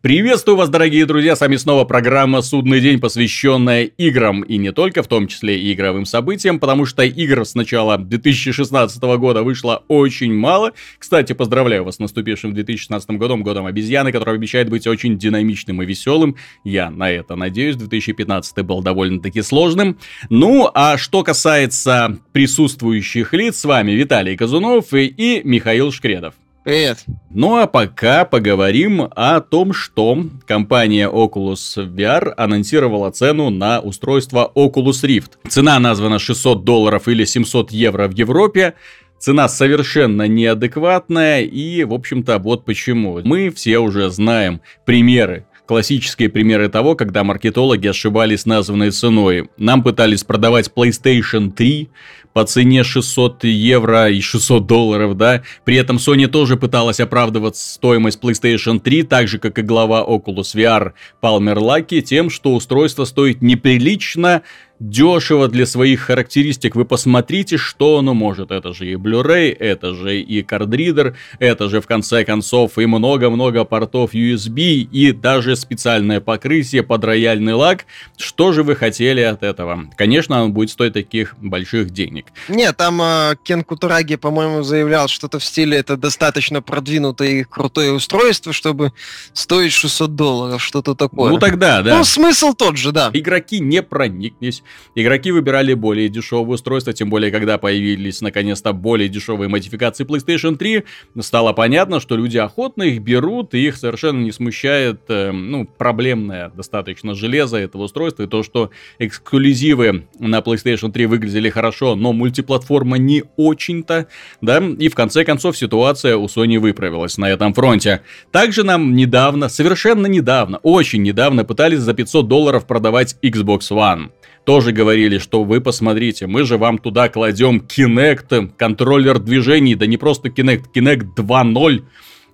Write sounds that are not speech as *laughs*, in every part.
Приветствую вас, дорогие друзья, с вами снова программа «Судный день», посвященная играм, и не только, в том числе и игровым событиям, потому что игр с начала 2016 года вышло очень мало. Кстати, поздравляю вас с наступившим 2016 годом, годом обезьяны, который обещает быть очень динамичным и веселым. Я на это надеюсь, 2015 был довольно-таки сложным. Ну, а что касается присутствующих лиц, с вами Виталий Казунов и, и Михаил Шкредов. Привет. Ну а пока поговорим о том, что компания Oculus VR анонсировала цену на устройство Oculus Rift. Цена названа 600 долларов или 700 евро в Европе. Цена совершенно неадекватная и, в общем-то, вот почему. Мы все уже знаем примеры классические примеры того, когда маркетологи ошибались названной ценой. Нам пытались продавать PlayStation 3 по цене 600 евро и 600 долларов, да. При этом Sony тоже пыталась оправдывать стоимость PlayStation 3, так же, как и глава Oculus VR Палмер Лаки, тем, что устройство стоит неприлично дешево для своих характеристик. Вы посмотрите, что оно может. Это же и Blu-ray, это же и кардридер, это же в конце концов и много-много портов USB, и даже специальное покрытие под рояльный лак. Что же вы хотели от этого? Конечно, оно будет стоить таких больших денег. Нет, там э, Кен Кутураги, по-моему, заявлял что-то в стиле это достаточно продвинутое и крутое устройство, чтобы стоить 600 долларов, что-то такое. Ну тогда, да. Ну, смысл тот же, да. Игроки не прониклись Игроки выбирали более дешевые устройства, тем более, когда появились наконец-то более дешевые модификации PlayStation 3, стало понятно, что люди охотно их берут, и их совершенно не смущает, э, ну, проблемное достаточно железо этого устройства, и то, что эксклюзивы на PlayStation 3 выглядели хорошо, но мультиплатформа не очень-то, да, и в конце концов ситуация у Sony выправилась на этом фронте. Также нам недавно, совершенно недавно, очень недавно пытались за 500 долларов продавать Xbox One тоже говорили, что вы посмотрите, мы же вам туда кладем Kinect, контроллер движений, да не просто Kinect, Kinect 2.0.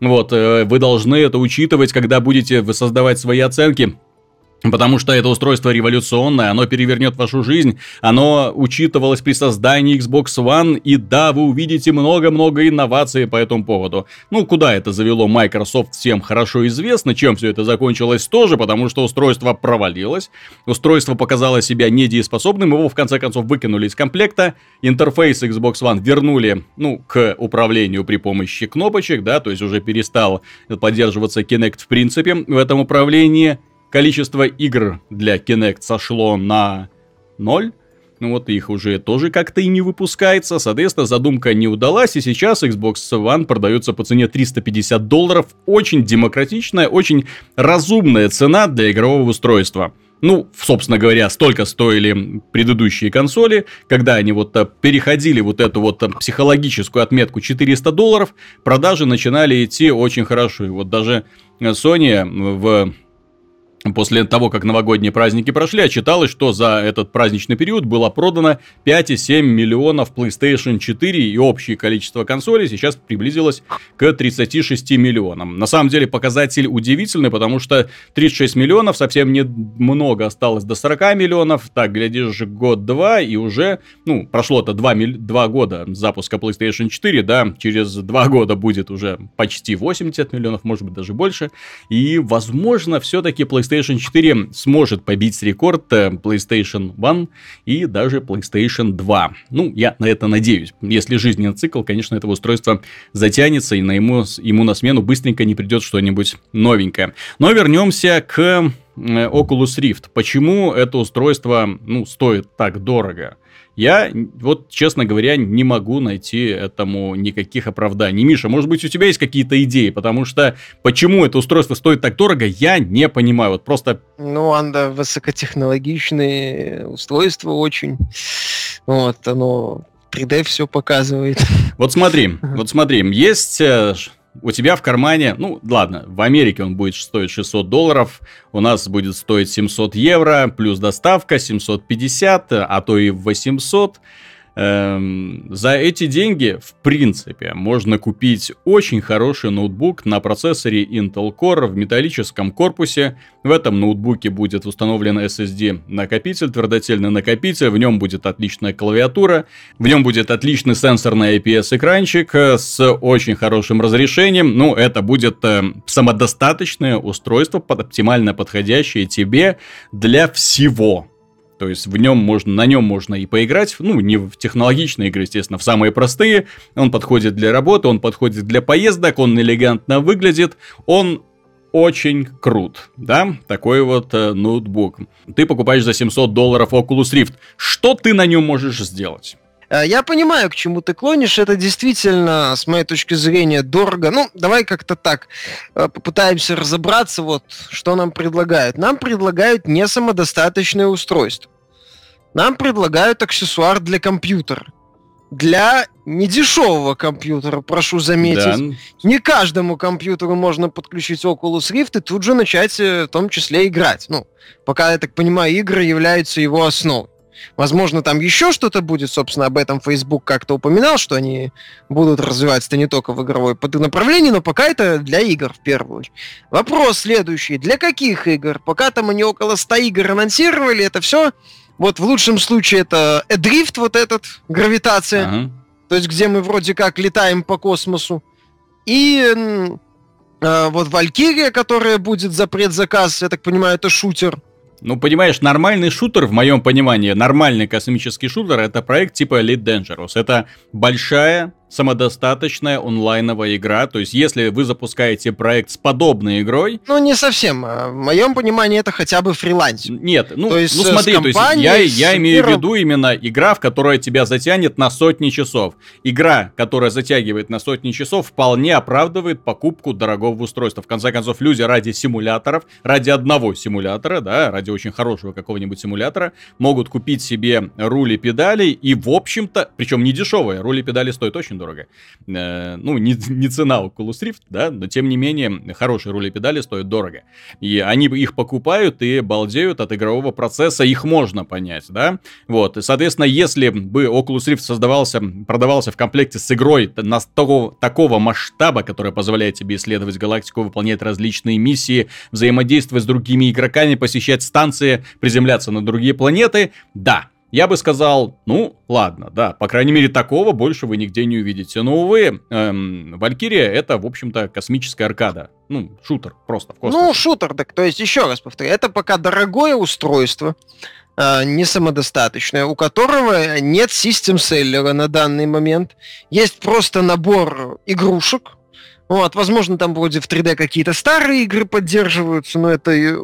Вот, э, вы должны это учитывать, когда будете создавать свои оценки. Потому что это устройство революционное, оно перевернет вашу жизнь, оно учитывалось при создании Xbox One, и да, вы увидите много-много инноваций по этому поводу. Ну, куда это завело Microsoft, всем хорошо известно, чем все это закончилось тоже, потому что устройство провалилось, устройство показало себя недееспособным, его в конце концов выкинули из комплекта, интерфейс Xbox One вернули, ну, к управлению при помощи кнопочек, да, то есть уже перестал поддерживаться Kinect в принципе в этом управлении, количество игр для Kinect сошло на 0. Ну вот их уже тоже как-то и не выпускается. Соответственно, задумка не удалась, и сейчас Xbox One продается по цене 350 долларов. Очень демократичная, очень разумная цена для игрового устройства. Ну, собственно говоря, столько стоили предыдущие консоли, когда они вот э, переходили вот эту вот э, психологическую отметку 400 долларов, продажи начинали идти очень хорошо. И вот даже Sony в После того, как новогодние праздники прошли, отчиталось, что за этот праздничный период было продано 5,7 миллионов PlayStation 4 и общее количество консолей сейчас приблизилось к 36 миллионам. На самом деле показатель удивительный, потому что 36 миллионов совсем не много осталось до 40 миллионов. Так, глядишь, год-два и уже, ну, прошло-то 2, 2 года запуска PlayStation 4, да, через 2 года будет уже почти 80 миллионов, может быть даже больше. И, возможно, все-таки PlayStation PlayStation 4 сможет побить рекорд э, PlayStation 1 и даже PlayStation 2. Ну, я на это надеюсь. Если жизненный цикл, конечно, этого устройства затянется, и на ему, ему на смену быстренько не придет что-нибудь новенькое. Но вернемся к э, Oculus Rift. Почему это устройство ну, стоит так дорого? Я, вот, честно говоря, не могу найти этому никаких оправданий. Миша, может быть, у тебя есть какие-то идеи? Потому что почему это устройство стоит так дорого, я не понимаю. Вот просто... Ну, оно высокотехнологичное устройство очень. Вот, оно 3D все показывает. Вот смотри, *laughs* вот смотри, есть э, у тебя в кармане, ну ладно, в Америке он будет стоить 600 долларов, у нас будет стоить 700 евро, плюс доставка 750, а то и 800. Эм, за эти деньги, в принципе, можно купить очень хороший ноутбук на процессоре Intel Core в металлическом корпусе. В этом ноутбуке будет установлен SSD накопитель, твердотельный накопитель, в нем будет отличная клавиатура, в нем будет отличный сенсорный IPS-экранчик с очень хорошим разрешением. Ну, это будет э, самодостаточное устройство, под, оптимально подходящее тебе для всего то есть в нем можно, на нем можно и поиграть, ну, не в технологичные игры, естественно, в самые простые. Он подходит для работы, он подходит для поездок, он элегантно выглядит, он очень крут, да, такой вот э, ноутбук. Ты покупаешь за 700 долларов Oculus Rift. Что ты на нем можешь сделать? Э, я понимаю, к чему ты клонишь. Это действительно, с моей точки зрения, дорого. Ну, давай как-то так э, попытаемся разобраться, вот, что нам предлагают. Нам предлагают не самодостаточное устройство нам предлагают аксессуар для компьютера. Для недешевого компьютера, прошу заметить. Да. Не каждому компьютеру можно подключить Oculus Rift и тут же начать э, в том числе играть. Ну, пока, я так понимаю, игры являются его основой. Возможно, там еще что-то будет, собственно, об этом Facebook как-то упоминал, что они будут развиваться не только в игровой направлении, но пока это для игр в первую очередь. Вопрос следующий. Для каких игр? Пока там они около 100 игр анонсировали, это все вот в лучшем случае это дрифт вот этот, гравитация. Ага. То есть где мы вроде как летаем по космосу. И э, вот Валькирия, которая будет за предзаказ, я так понимаю, это шутер. Ну, понимаешь, нормальный шутер, в моем понимании, нормальный космический шутер, это проект типа Elite Dangerous. Это большая самодостаточная онлайновая игра. То есть, если вы запускаете проект с подобной игрой... Ну, не совсем. А, в моем понимании, это хотя бы фриланс. Нет, ну, то есть, ну смотри, то есть я, я имею в виду именно игра, в которой тебя затянет на сотни часов. Игра, которая затягивает на сотни часов, вполне оправдывает покупку дорогого устройства. В конце концов, люди ради симуляторов, ради одного симулятора, да, ради очень хорошего какого-нибудь симулятора, могут купить себе рули педали и, в общем-то, причем не дешевые, рули педали стоят очень дорого дорого. Э, ну, не, не цена Oculus Rift, да, но тем не менее, хорошие рули педали стоят дорого. И они их покупают и балдеют от игрового процесса, их можно понять, да. Вот, и, соответственно, если бы Oculus Rift создавался, продавался в комплекте с игрой на такого, такого масштаба, который позволяет тебе исследовать галактику, выполнять различные миссии, взаимодействовать с другими игроками, посещать станции, приземляться на другие планеты, да, я бы сказал, ну, ладно, да, по крайней мере, такого больше вы нигде не увидите. Но, увы, эм, Валькирия это, в общем-то, космическая аркада. Ну, шутер, просто в космосе. Ну, шутер, так, то есть, еще раз повторю, это пока дорогое устройство, э, не самодостаточное, у которого нет систем-селлера на данный момент. Есть просто набор игрушек, вот, возможно, там вроде в 3D какие-то старые игры поддерживаются, но это э,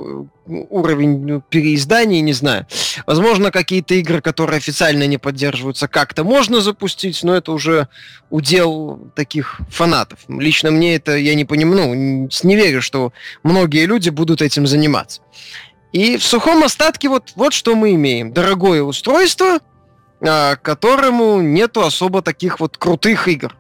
уровень ну, переиздания, не знаю. Возможно, какие-то игры, которые официально не поддерживаются, как-то можно запустить, но это уже удел таких фанатов. Лично мне это, я не понимаю, ну, не верю, что многие люди будут этим заниматься. И в сухом остатке вот, вот что мы имеем. Дорогое устройство, а, которому нету особо таких вот крутых игр.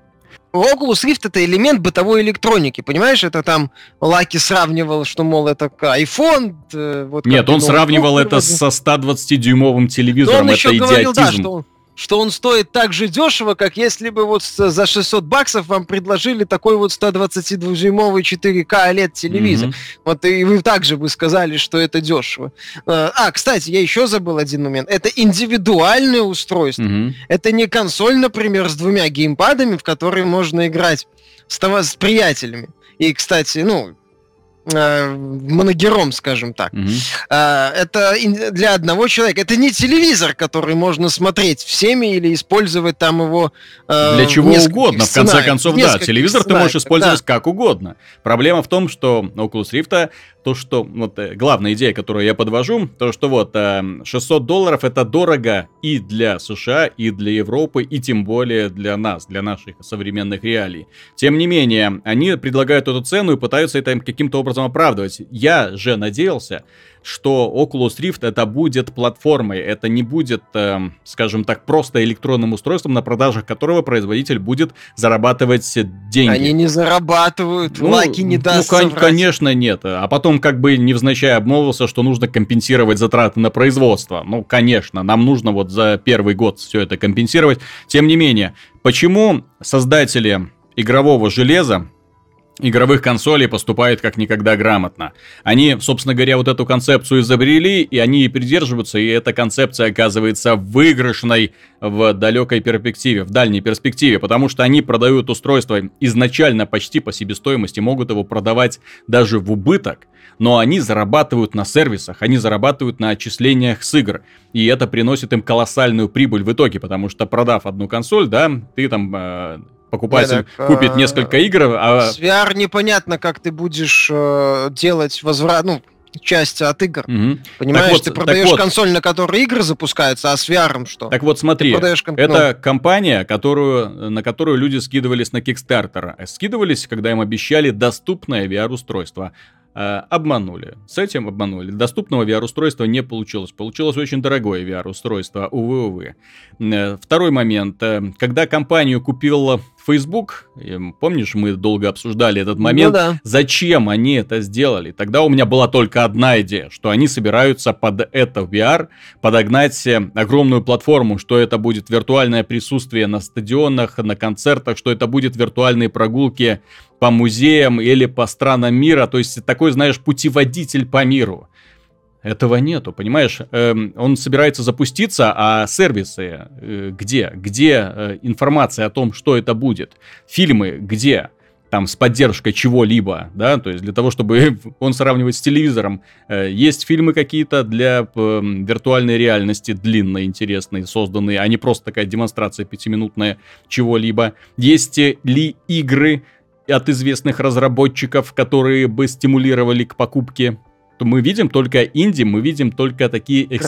Oculus Rift это элемент бытовой электроники, понимаешь? Это там Лаки сравнивал, что, мол, это iPhone. Э, вот Нет, он сравнивал это со 120-дюймовым телевизором, это идиотизм. Говорил, да, что он, что он стоит так же дешево, как если бы вот за 600 баксов вам предложили такой вот 122-дюймовый 4К OLED телевизор. Mm-hmm. Вот и вы также бы сказали, что это дешево. А, а, кстати, я еще забыл один момент. Это индивидуальное устройство. Mm-hmm. Это не консоль, например, с двумя геймпадами, в которые можно играть с, с приятелями. И, кстати, ну, моногером, скажем так. Угу. Это для одного человека. Это не телевизор, который можно смотреть всеми или использовать там его... Э, для чего угодно, в конце концов, да. Телевизор ты можешь использовать да. как угодно. Проблема в том, что Oculus Rift то, что вот э, главная идея, которую я подвожу, то, что вот 600 долларов это дорого и для США, и для Европы, и тем более для нас, для наших современных реалий. Тем не менее, они предлагают эту цену и пытаются это каким-то образом оправдывать. Я же надеялся, что Oculus Rift это будет платформой, это не будет, э, скажем так, просто электронным устройством, на продажах которого производитель будет зарабатывать деньги. Они не зарабатывают, ну, лаки не ну, даст. Ну, кон- конечно, нет. А потом как бы невзначай обмолвился, что нужно компенсировать затраты на производство. Ну, конечно, нам нужно вот за первый год все это компенсировать. Тем не менее, почему создатели игрового железа игровых консолей поступают как никогда грамотно. Они, собственно говоря, вот эту концепцию изобрели, и они и придерживаются, и эта концепция оказывается выигрышной в далекой перспективе, в дальней перспективе, потому что они продают устройство изначально почти по себестоимости, могут его продавать даже в убыток, но они зарабатывают на сервисах, они зарабатывают на отчислениях с игр, и это приносит им колоссальную прибыль в итоге, потому что продав одну консоль, да, ты там э, покупатель так, купит а... несколько игр, а... С VR непонятно, как ты будешь э, делать возврат, ну, часть от игр. Угу. Понимаешь, вот, ты продаешь вот, консоль, на которой игры запускаются, а с VR что? Так вот, смотри, кон... это ну... компания, которую, на которую люди скидывались на Kickstarter. Скидывались, когда им обещали доступное VR-устройство. Э, обманули. С этим обманули. Доступного VR-устройства не получилось. Получилось очень дорогое VR-устройство, увы, увы. Э, второй момент. Э, когда компанию купил Facebook, помнишь, мы долго обсуждали этот момент, ну, да. зачем они это сделали? Тогда у меня была только одна идея, что они собираются под это VR подогнать огромную платформу, что это будет виртуальное присутствие на стадионах, на концертах, что это будет виртуальные прогулки по музеям или по странам мира, то есть такой, знаешь, путеводитель по миру. Этого нету, понимаешь? Эм, он собирается запуститься, а сервисы э, где? Где э, информация о том, что это будет? Фильмы где? Там с поддержкой чего-либо, да, то есть для того, чтобы *laughs* он сравнивать с телевизором. Э, есть фильмы какие-то для э, виртуальной реальности длинные, интересные, созданные, а не просто такая демонстрация пятиминутная чего-либо. Есть ли игры, от известных разработчиков, которые бы стимулировали к покупке то мы видим только инди, мы видим только такие экс...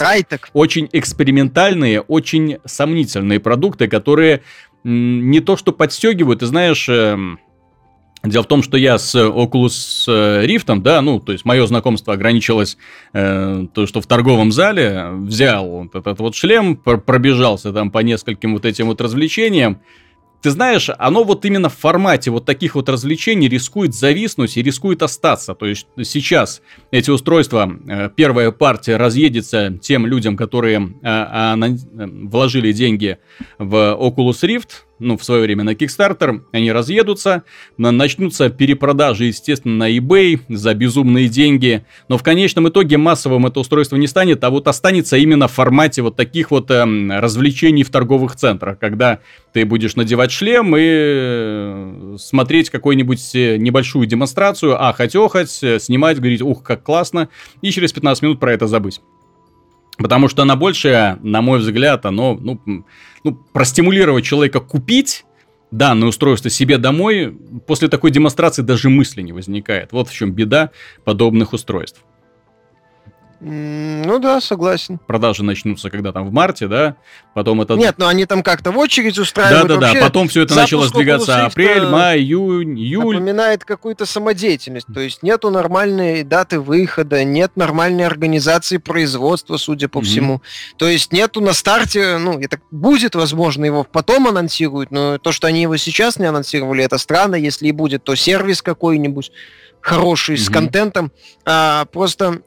очень экспериментальные, очень сомнительные продукты, которые не то что подстегивают, ты знаешь, эм, Дело в том, что я с Oculus э, Rift, да, ну, то есть мое знакомство ограничилось э, то, что в торговом зале взял вот этот вот шлем, пробежался там по нескольким вот этим вот развлечениям, ты знаешь, оно вот именно в формате вот таких вот развлечений рискует зависнуть и рискует остаться. То есть сейчас эти устройства, э, первая партия разъедется тем людям, которые э, а, э, вложили деньги в Oculus Rift, ну, в свое время на Kickstarter, они разъедутся, начнутся перепродажи, естественно, на eBay за безумные деньги, но в конечном итоге массовым это устройство не станет, а вот останется именно в формате вот таких вот э, развлечений в торговых центрах, когда ты будешь надевать шлем и э, смотреть какую-нибудь э, небольшую демонстрацию, ахать-охать, э, снимать, говорить, ух, как классно, и через 15 минут про это забыть. Потому что на большее, на мой взгляд, оно, ну, ну, простимулировать человека купить данное устройство себе домой, после такой демонстрации даже мысли не возникает. Вот в чем беда подобных устройств. Ну да, согласен. Продажи начнутся когда там в марте, да? Потом это... Нет, ну они там как-то в очередь устраивают. Да-да-да, потом все это начало сдвигаться апрель, май, июнь, июль. Напоминает какую-то самодеятельность. То есть нету нормальной даты выхода, нет нормальной организации производства, судя по mm-hmm. всему. То есть нету на старте, ну, это будет, возможно, его потом анонсируют, но то, что они его сейчас не анонсировали, это странно. Если и будет, то сервис какой-нибудь хороший, mm-hmm. с контентом. А, просто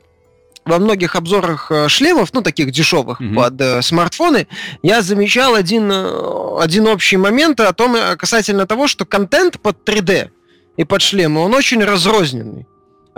во многих обзорах э, шлемов, ну, таких дешевых mm-hmm. под э, смартфоны, я замечал один, э, один общий момент о том, э, касательно того, что контент под 3D и под шлемы, он очень разрозненный.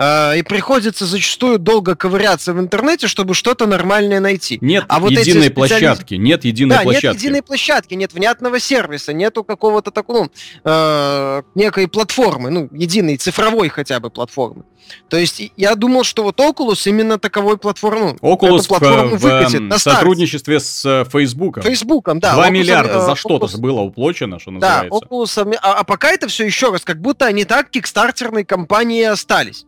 А, и приходится зачастую долго ковыряться в интернете, чтобы что-то нормальное найти. Нет а вот единой эти специалист... площадки, нет единой да, площадки. нет единой площадки, нет внятного сервиса, нету какого-то такого, ну, э, некой платформы, ну, единой цифровой хотя бы платформы. То есть я думал, что вот Oculus именно таковой платформу, Oculus платформу в, выкатит в, в сотрудничестве с э, Facebook. Да. 2 Oculus, миллиарда за что-то было уплочено, что называется. Да, Oculus, а, а пока это все еще раз, как будто они так кикстартерной компании остались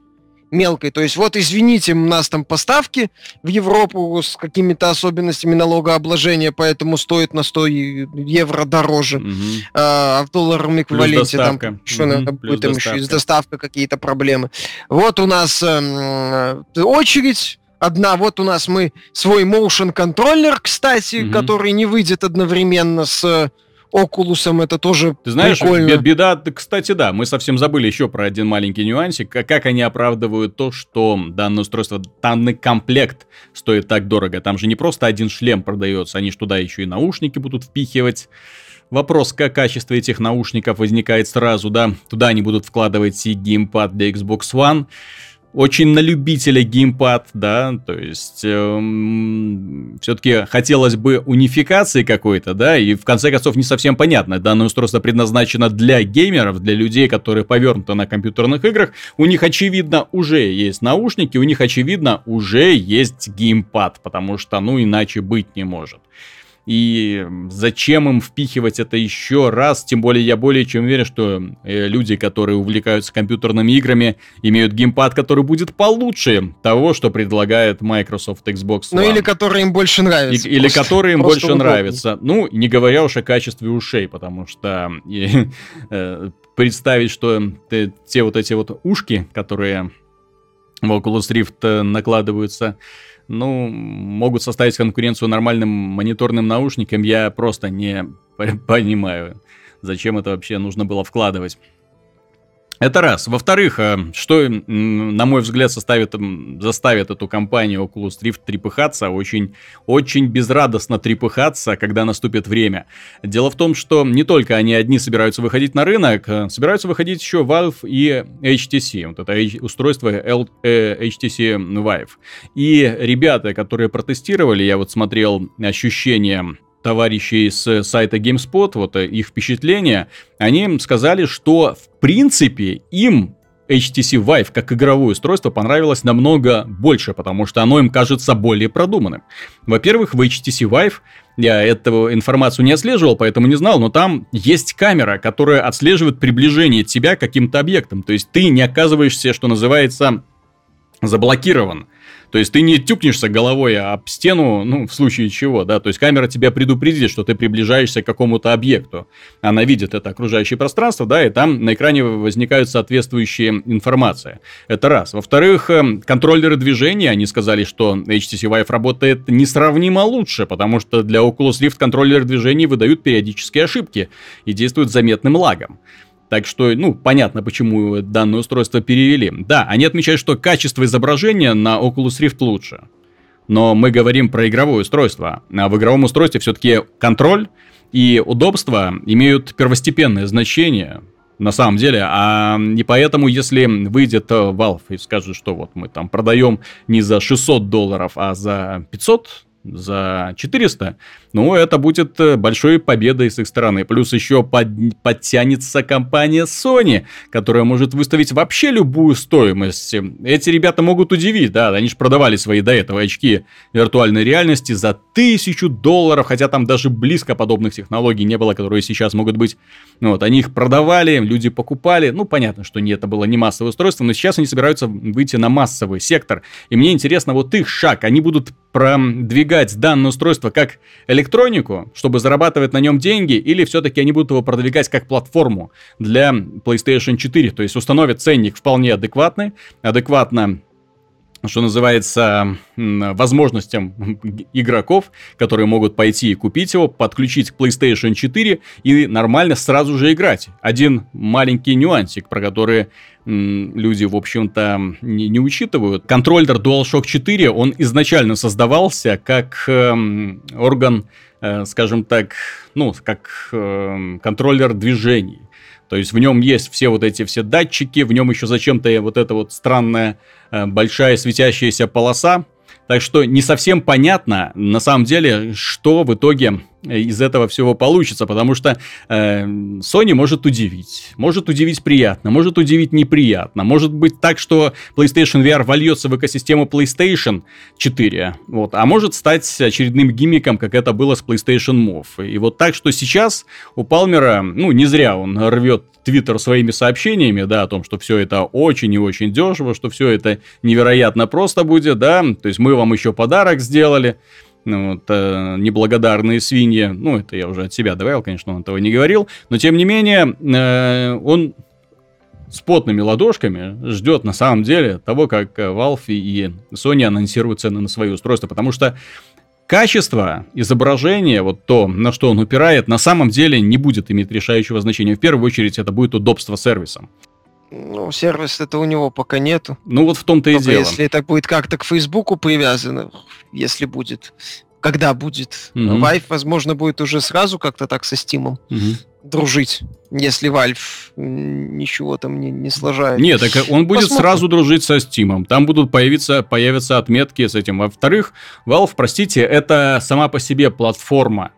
мелкой. То есть вот, извините, у нас там поставки в Европу с какими-то особенностями налогообложения, поэтому стоит на 100 евро дороже. Угу. А, в долларовом эквиваленте там что угу. надо будет, там еще из доставка какие-то проблемы. Вот у нас э, очередь одна. Вот у нас мы свой motion контроллер, кстати, угу. который не выйдет одновременно с Oculus это тоже Ты знаешь, прикольно. беда, кстати, да, мы совсем забыли еще про один маленький нюансик, как они оправдывают то, что данное устройство, данный комплект стоит так дорого. Там же не просто один шлем продается, они же туда еще и наушники будут впихивать. Вопрос, как качество этих наушников возникает сразу, да, туда они будут вкладывать и геймпад для Xbox One, очень на любителя геймпад, да, то есть эм, все-таки хотелось бы унификации какой-то, да, и в конце концов не совсем понятно, данное устройство предназначено для геймеров, для людей, которые повернуты на компьютерных играх, у них очевидно уже есть наушники, у них очевидно уже есть геймпад, потому что, ну, иначе быть не может. И зачем им впихивать это еще раз? Тем более я более чем уверен, что э, люди, которые увлекаются компьютерными играми, имеют геймпад, который будет получше того, что предлагает Microsoft Xbox ну, One. Ну или который им больше нравится. И, или который им больше удобнее. нравится. Ну, не говоря уж о качестве ушей, потому что э, *laughs* представить, что те вот эти вот ушки, которые в Oculus Rift э, накладываются ну, могут составить конкуренцию нормальным мониторным наушникам, я просто не *laughs* понимаю, зачем это вообще нужно было вкладывать. Это раз. Во-вторых, э, что, на мой взгляд, составит, заставит эту компанию Oculus Rift трепыхаться, очень, очень безрадостно трепыхаться, когда наступит время. Дело в том, что не только они одни собираются выходить на рынок, э, собираются выходить еще Valve и HTC. Вот это устройство L, э, HTC Vive. И ребята, которые протестировали, я вот смотрел ощущения товарищей с сайта GameSpot, вот э, их впечатления, они сказали, что в принципе им HTC Vive как игровое устройство понравилось намного больше, потому что оно им кажется более продуманным. Во-первых, в HTC Vive я эту информацию не отслеживал, поэтому не знал, но там есть камера, которая отслеживает приближение тебя к каким-то объектам. То есть ты не оказываешься, что называется, заблокирован. То есть ты не тюкнешься головой об стену, ну, в случае чего, да, то есть камера тебя предупредит, что ты приближаешься к какому-то объекту. Она видит это окружающее пространство, да, и там на экране возникают соответствующие информация. Это раз. Во-вторых, эм, контроллеры движения, они сказали, что HTC Vive работает несравнимо лучше, потому что для Oculus Rift контроллеры движений выдают периодические ошибки и действуют заметным лагом. Так что, ну, понятно, почему данное устройство перевели. Да, они отмечают, что качество изображения на Oculus Rift лучше. Но мы говорим про игровое устройство. А в игровом устройстве все-таки контроль и удобство имеют первостепенное значение на самом деле. А не поэтому, если выйдет Valve и скажет, что вот мы там продаем не за 600 долларов, а за 500 за 400, ну, это будет э, большой победой с их стороны. Плюс еще под, подтянется компания Sony, которая может выставить вообще любую стоимость. Эти ребята могут удивить, да, они же продавали свои до этого очки виртуальной реальности за тысячу долларов, хотя там даже близко подобных технологий не было, которые сейчас могут быть. Вот, они их продавали, люди покупали, ну, понятно, что не, это было не массовое устройство, но сейчас они собираются выйти на массовый сектор. И мне интересно вот их шаг, они будут продвигать данное устройство как электронику, чтобы зарабатывать на нем деньги, или все-таки они будут его продвигать как платформу для PlayStation 4, то есть установят ценник вполне адекватный, адекватно что называется, возможностям игроков, которые могут пойти и купить его, подключить к PlayStation 4 и нормально сразу же играть. Один маленький нюансик, про который люди, в общем-то, не, не учитывают. Контроллер DualShock 4, он изначально создавался как э, орган, э, скажем так, ну, как э, контроллер движений. То есть в нем есть все вот эти все датчики, в нем еще зачем-то вот эта вот странная э, большая светящаяся полоса. Так что не совсем понятно, на самом деле, что в итоге из этого всего получится, потому что э, Sony может удивить, может удивить приятно, может удивить неприятно, может быть так, что PlayStation VR вольется в экосистему PlayStation 4, вот, а может стать очередным гиммиком, как это было с PlayStation Move. И вот так, что сейчас у Палмера, ну, не зря он рвет Твиттер своими сообщениями, да, о том, что все это очень и очень дешево, что все это невероятно просто будет, да, то есть мы вам еще подарок сделали, ну, вот, э, неблагодарные свиньи. Ну, это я уже от себя добавил, конечно, он этого не говорил. Но, тем не менее, э, он с потными ладошками ждет на самом деле того, как Valve и Sony анонсируют цены на свои устройства. Потому что качество изображения, вот то, на что он упирает, на самом деле не будет иметь решающего значения. В первую очередь это будет удобство сервиса. Ну, сервис это у него пока нету. Ну вот в том-то и дело. если это будет как-то к Фейсбуку привязано, если будет, когда будет. Vive, возможно, будет уже сразу как-то так со Steam Мгм. Дружить, если Valve ничего там не, не сложает. Нет, так он будет Посмотрим. сразу дружить со Steam. Там будут появиться, появятся отметки с этим. Во-вторых, Valve, простите, это сама по себе платформа.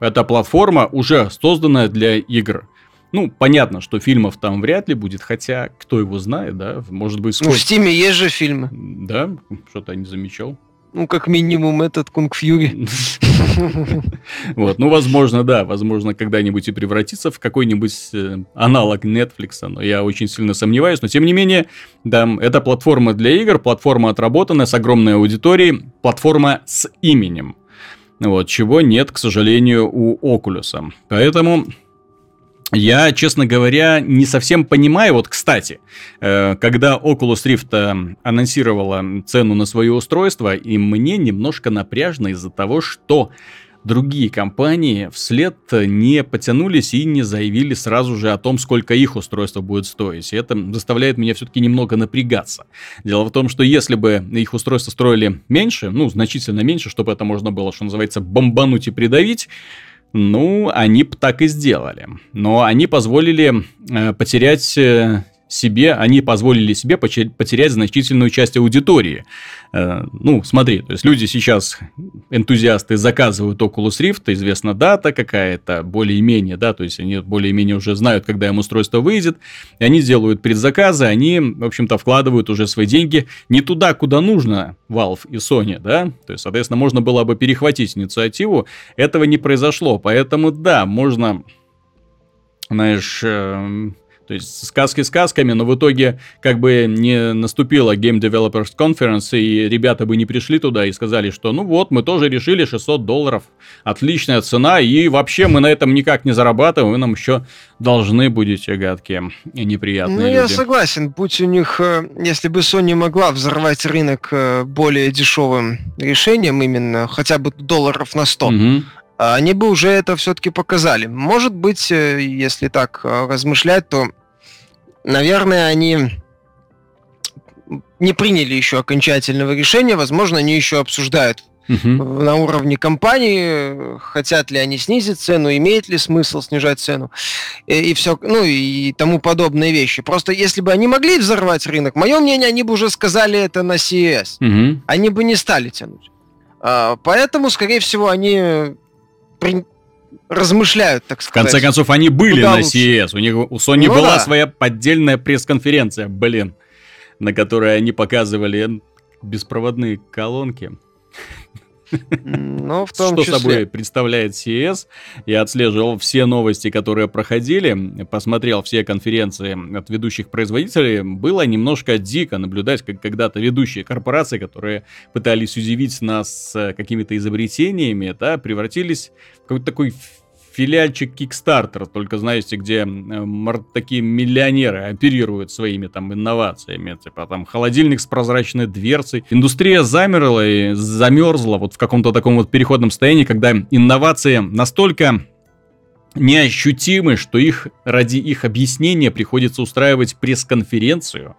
Это платформа, уже созданная для игр. Ну, понятно, что фильмов там вряд ли будет, хотя кто его знает, да? Может быть, Ну, в сколько... Steam есть же фильмы. Да, что-то я не замечал. Ну, как минимум этот Кунг Фьюри. *laughs* *laughs* Вот, ну, возможно, да, возможно, когда-нибудь и превратится в какой-нибудь э, аналог Netflix, но я очень сильно сомневаюсь. Но, тем не менее, да, это платформа для игр, платформа отработанная, с огромной аудиторией, платформа с именем. Вот, чего нет, к сожалению, у Oculus. Поэтому я, честно говоря, не совсем понимаю. Вот, кстати, э, когда Oculus Rift э, анонсировала цену на свое устройство, и мне немножко напряжно из-за того, что другие компании вслед не потянулись и не заявили сразу же о том, сколько их устройство будет стоить. И это заставляет меня все-таки немного напрягаться. Дело в том, что если бы их устройство строили меньше, ну, значительно меньше, чтобы это можно было, что называется, бомбануть и придавить, ну, они так и сделали. Но они позволили э, потерять э, себе, они позволили себе потерять значительную часть аудитории. Э, ну, смотри, то есть люди сейчас, энтузиасты, заказывают Oculus Rift, известна дата какая-то, более-менее, да, то есть они более-менее уже знают, когда им устройство выйдет, и они делают предзаказы, они, в общем-то, вкладывают уже свои деньги не туда, куда нужно Valve и Sony, да, то есть, соответственно, можно было бы перехватить инициативу, этого не произошло, поэтому, да, можно, знаешь, эм, то есть сказки сказками, но в итоге как бы не наступила Game Developers Conference, и ребята бы не пришли туда и сказали, что ну вот, мы тоже решили 600 долларов, отличная цена, и вообще мы на этом никак не зарабатываем, вы нам еще должны будете, гадкие и неприятные Ну, люди. я согласен. Будь у них, э, если бы Sony могла взорвать рынок э, более дешевым решением, именно хотя бы долларов на 100, Мгм. А они бы уже это все-таки показали. Может быть, э, если так э, размышлять, то, наверное, они не приняли еще окончательного решения. Возможно, они еще обсуждают Мгм. на уровне компании, э, хотят ли они снизить цену, имеет ли смысл снижать цену и, все, ну и тому подобные вещи. Просто если бы они могли взорвать рынок, мое мнение, они бы уже сказали это на CES. Мгм. Они бы не стали тянуть. А, поэтому, скорее всего, они при- размышляют, так В сказать. конце концов, они были Куда на лучше? CES. У них у Sony Ну была да. своя поддельная пресс-конференция, блин, на которой они показывали беспроводные колонки. Но в том что числе. собой представляет CES. Я отслеживал все новости, которые проходили, посмотрел все конференции от ведущих производителей. Было немножко дико наблюдать, как когда-то ведущие корпорации, которые пытались удивить нас э, какими-то изобретениями, да, превратились в какой-то такой филиальчик Kickstarter, только знаете, где э, такие миллионеры оперируют своими там инновациями, типа там холодильник с прозрачной дверцей. Индустрия замерла и замерзла вот в каком-то таком вот переходном состоянии, когда инновации настолько неощутимы, что их ради их объяснения приходится устраивать пресс-конференцию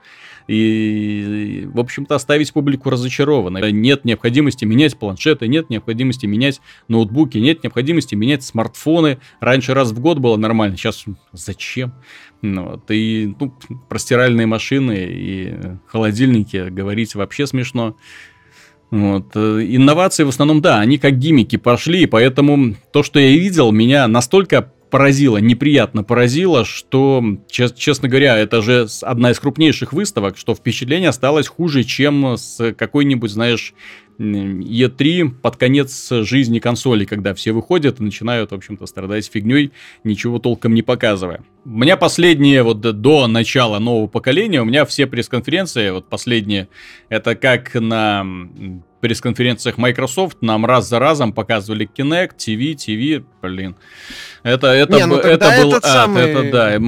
и, в общем-то, оставить публику разочарованной. Нет необходимости менять планшеты, нет необходимости менять ноутбуки, нет необходимости менять смартфоны. Раньше раз в год было нормально, сейчас зачем? Ну, вот, и ну, про стиральные машины и холодильники говорить вообще смешно. Вот. э, Инновации в основном, да, они как гиммики пошли, поэтому то, что я видел, меня настолько поразило, неприятно поразило, что, чес- честно говоря, это же одна из крупнейших выставок, что впечатление осталось хуже, чем с какой-нибудь, знаешь, м, E3 под конец жизни консоли, когда все выходят и начинают, в общем-то, страдать фигней, ничего толком не показывая. У меня последние, вот до начала нового поколения, у меня все пресс-конференции, вот последние, это как на пресс-конференциях Microsoft нам раз за разом показывали Kinect, TV, TV, блин. Это, это, Не, ну б- тогда это был ад, самый- это да.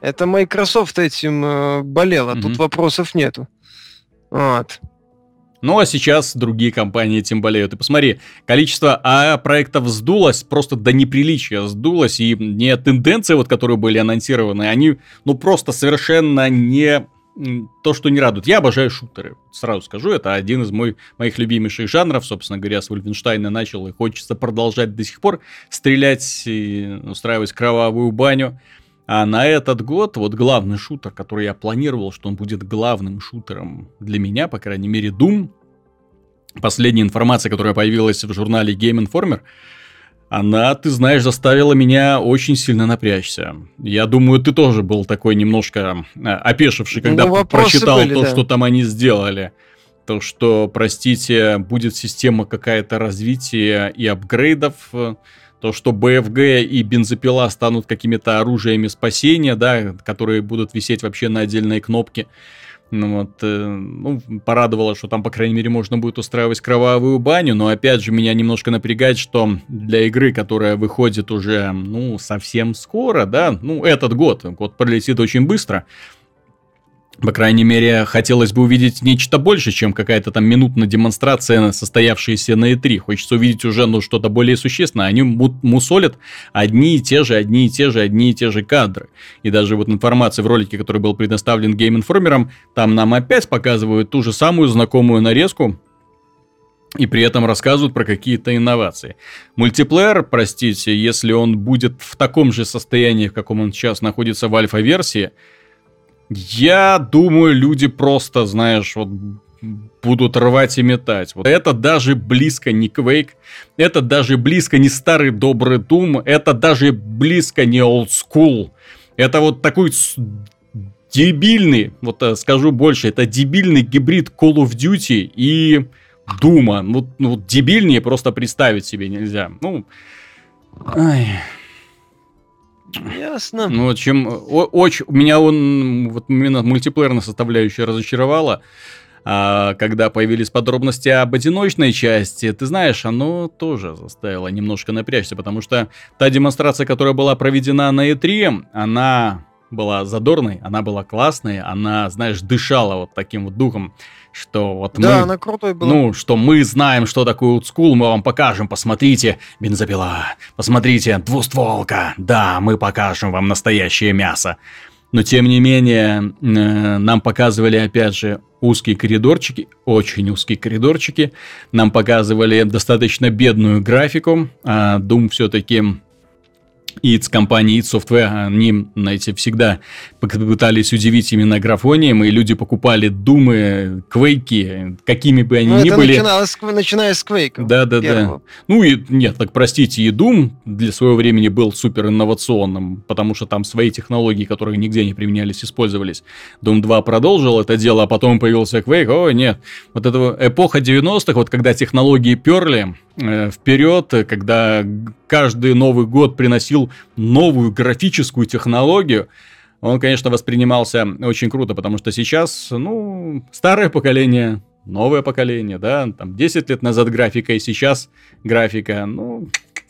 Это Microsoft этим э, болела, Мгм. тут вопросов нету. Вот. Ну а сейчас другие компании этим болеют. И посмотри, количество АА проектов сдулось просто до неприличия сдулось. И не тенденции, вот, которые были анонсированы, они ну просто совершенно не то, что не радует. Я обожаю шутеры. Сразу скажу, это один из мой, моих любимейших жанров. Собственно говоря, с Вольфенштейна начал и хочется продолжать до сих пор стрелять и устраивать кровавую баню. А на этот год вот главный шутер, который я планировал, что он будет главным шутером для меня, по крайней мере, Doom. Последняя информация, которая появилась в журнале Game Informer, она, ты знаешь, заставила меня очень сильно напрячься. Я думаю, ты тоже был такой немножко э, опешивший, когда ну, прочитал были, то, да. что там они сделали. То, что, простите, будет система какая-то развития и апгрейдов, то, что БФГ и бензопила станут какими-то оружиями спасения, да, которые будут висеть вообще на отдельной кнопке. Ну вот, э, ну, порадовало, что там, по крайней мере, можно будет устраивать кровавую баню, но опять же меня немножко напрягает, что для игры, которая выходит уже, ну, совсем скоро, да, ну, этот год, год пролетит очень быстро, по крайней мере, хотелось бы увидеть нечто больше, чем какая-то там минутная демонстрация, состоявшаяся на E3. Хочется увидеть уже ну, что-то более существенное. Они мусолят одни и те же, одни и те же, одни и те же кадры. И даже вот информация в ролике, который был предоставлен Game Informer, там нам опять показывают ту же самую знакомую нарезку, и при этом рассказывают про какие-то инновации. Мультиплеер, простите, если он будет в таком же состоянии, в каком он сейчас находится в альфа-версии, я думаю, люди просто, знаешь, вот будут рвать и метать. Вот это даже близко не Quake, это даже близко не старый добрый Doom, это даже близко не Old School. Это вот такой дебильный, вот э, скажу больше, это дебильный гибрид Call of Duty и Дума. Ну, ну дебильнее просто представить себе нельзя. Ну, ай... Ясно. Ну, чем очень меня он вот именно мультиплеерная составляющая разочаровала. А когда появились подробности об одиночной части, ты знаешь, оно тоже заставило немножко напрячься, потому что та демонстрация, которая была проведена на E3, она была задорной, она была классной, она, знаешь, дышала вот таким вот духом что вот да, мы... она крутой была. Ну, что мы знаем, что такое олдскул, мы вам покажем, посмотрите, бензопила, посмотрите, двустволка, да, мы покажем вам настоящее мясо. Но, тем не менее, э, нам показывали, опять же, узкие коридорчики, очень узкие коридорчики, нам показывали достаточно бедную графику, а Doom все-таки id компании id Software, они, знаете, всегда пытались удивить именно графонием, и люди покупали думы, квейки, какими бы они ну, ни это были. Начиналось, начиная с квейка. Да, да, да. Ну и нет, так простите, и Doom для своего времени был супер инновационным, потому что там свои технологии, которые нигде не применялись, использовались. Doom 2 продолжил это дело, а потом появился Quake. О, нет. Вот эта эпоха 90-х, вот когда технологии перли вперед, когда каждый Новый год приносил новую графическую технологию, он, конечно, воспринимался очень круто, потому что сейчас, ну, старое поколение, новое поколение, да, там 10 лет назад графика и сейчас графика, ну...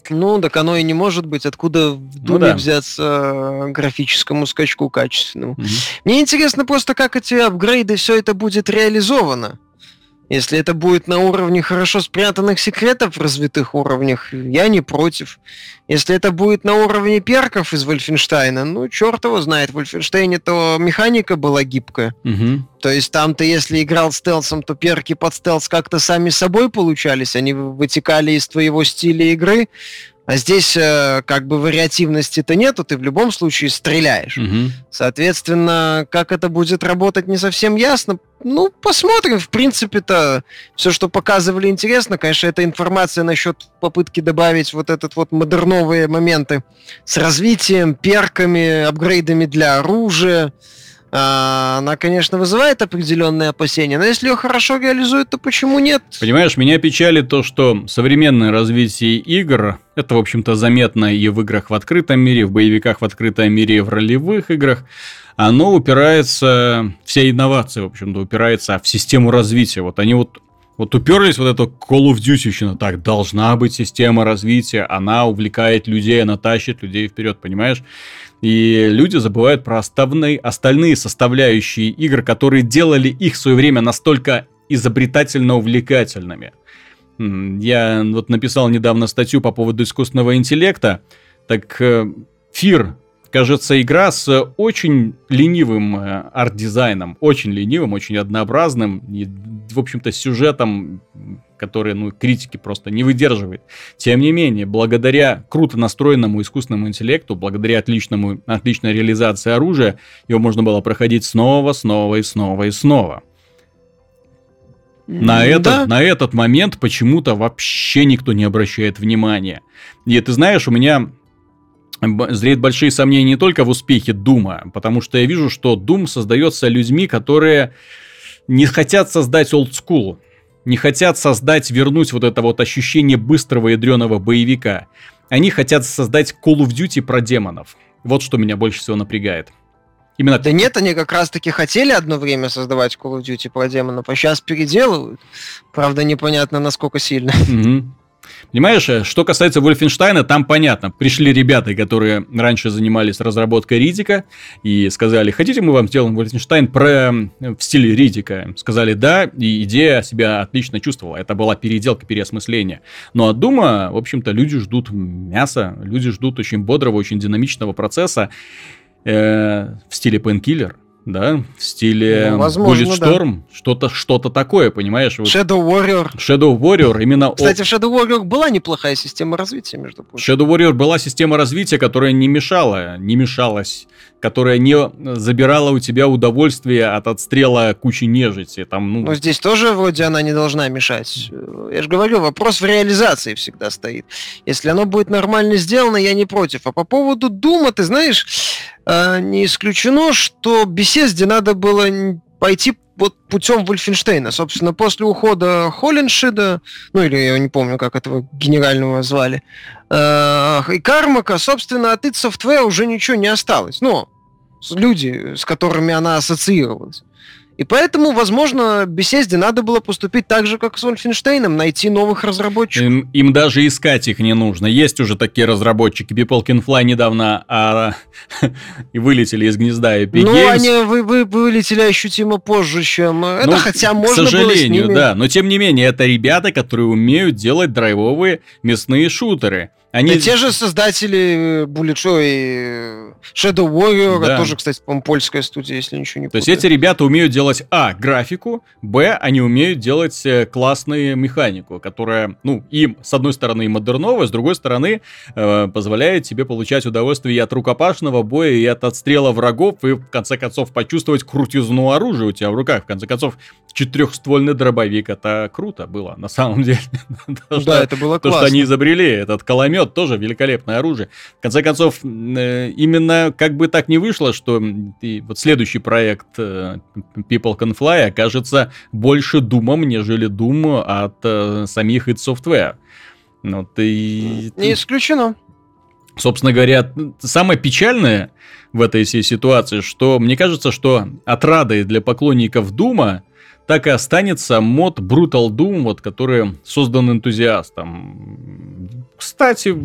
Ну, так оно и не может быть. Откуда в Думе ну, да. взяться э, графическому скачку качественному? Угу. Мне интересно просто, как эти апгрейды, все это будет реализовано. Если это будет на уровне хорошо спрятанных секретов в развитых уровнях, я не против. Если это будет на уровне перков из Вольфенштейна, ну, черт его знает, в Вольфенштейне то механика была гибкая. Угу. То есть там-то, если играл стелсом, то перки под стелс как-то сами собой получались, они вытекали из твоего стиля игры, а здесь э, как бы вариативности-то нету, ты в любом случае стреляешь. Угу. Соответственно, как это будет работать, не совсем ясно. Ну, посмотрим. В принципе-то все, что показывали, интересно. Конечно, эта информация насчет попытки добавить вот этот вот модерновые моменты с развитием, перками, апгрейдами для оружия. А, она, конечно, вызывает определенные опасения, но если ее хорошо реализуют, то почему нет? Понимаешь, меня печалит то, что современное развитие игр, это, в общем-то, заметно и в играх в открытом мире, в боевиках в открытом мире, и в ролевых играх, оно упирается, все инновации, в общем-то, упирается в систему развития. Вот они вот вот уперлись вот это Call of Duty, так, должна быть система развития, она увлекает людей, она тащит людей вперед, понимаешь? И люди забывают про остальные, остальные составляющие игр, которые делали их в свое время настолько изобретательно-увлекательными. Я вот написал недавно статью по поводу искусственного интеллекта. Так Фир кажется, игра с очень ленивым э, арт-дизайном, очень ленивым, очень однообразным, и, в общем-то, сюжетом, который, ну, критики просто не выдерживает. Тем не менее, благодаря круто настроенному искусственному интеллекту, благодаря отличному, отличной реализации оружия, его можно было проходить снова, снова и снова и снова. На, этот, да. на этот момент почему-то вообще никто не обращает внимания. И ты знаешь, у меня зреют большие сомнения не только в успехе Дума, потому что я вижу, что Doom создается людьми, которые не хотят создать олдскул, не хотят создать, вернуть вот это вот ощущение быстрого ядреного боевика. Они хотят создать Call of Duty про демонов. Вот что меня больше всего напрягает. Именно... Да нет, они как раз-таки хотели одно время создавать Call of Duty про демонов, а сейчас переделывают. Правда, непонятно, насколько сильно. Угу. Понимаешь, э, что касается Вольфенштайна, там понятно. Пришли ребята, которые раньше занимались разработкой Ридика, и сказали, хотите мы вам сделаем Вольфенштайн про... Э, в стиле Ридика? Сказали да, и идея себя отлично чувствовала. Это была переделка, переосмысление. Но от Дума, в общем-то, люди ждут мяса, люди ждут очень бодрого, очень динамичного процесса э, в стиле Painkiller да, в стиле ну, возможно, Bulletstorm, да. что-то что-то такое, понимаешь? Вот. Shadow Warrior. Shadow Warrior именно... Кстати, в Shadow Warrior была неплохая система развития, между прочим. Shadow Warrior была система развития, которая не мешала, не мешалась, которая не забирала у тебя удовольствие от отстрела кучи нежити. Там, ну... Но здесь тоже вроде она не должна мешать. Я же говорю, вопрос в реализации всегда стоит. Если оно будет нормально сделано, я не против. А по поводу Дума, ты знаешь, э, не исключено, что беседе надо было пойти вот путем Вольфенштейна. Собственно, после ухода Холленшида, ну или я не помню, как этого генерального звали, э, и Кармака, собственно, от id Software уже ничего не осталось. Но люди, с которыми она ассоциировалась. И поэтому, возможно, Беседе надо было поступить так же, как с Вольфенштейном, найти новых разработчиков. Им, им даже искать их не нужно. Есть уже такие разработчики. People Can Fly недавно а, *laughs* и вылетели из гнезда Epic Ну, Games. они вы, вы, вылетели ощутимо позже, чем... Ну, это хотя можно К сожалению, было с ними... да. Но тем не менее, это ребята, которые умеют делать драйвовые мясные шутеры. Они... Да те же создатели Bullet Show и Shadow Warrior, да. тоже, кстати, по-моему, польская студия, если ничего не То есть эти ребята умеют делать, а, графику, б, они умеют делать э, классную механику, которая, ну, им, с одной стороны, модерновая, с другой стороны, э, позволяет тебе получать удовольствие и от рукопашного боя, и от отстрела врагов, и, в конце концов, почувствовать крутизну оружия у тебя в руках. В конце концов, четырехствольный дробовик, это круто было, на самом деле. *laughs* Да, это было классно. То, что они изобрели, этот коломет, пулемет тоже великолепное оружие. В конце концов, э, именно как бы так не вышло, что вот следующий проект э, People Can Fly окажется больше думом, нежели дум от э, самих id Software. Ну, ты... Не исключено. Собственно говоря, самое печальное в этой всей ситуации, что мне кажется, что отрадой для поклонников Дума так и останется мод Brutal Doom, вот, который создан энтузиастом. Кстати,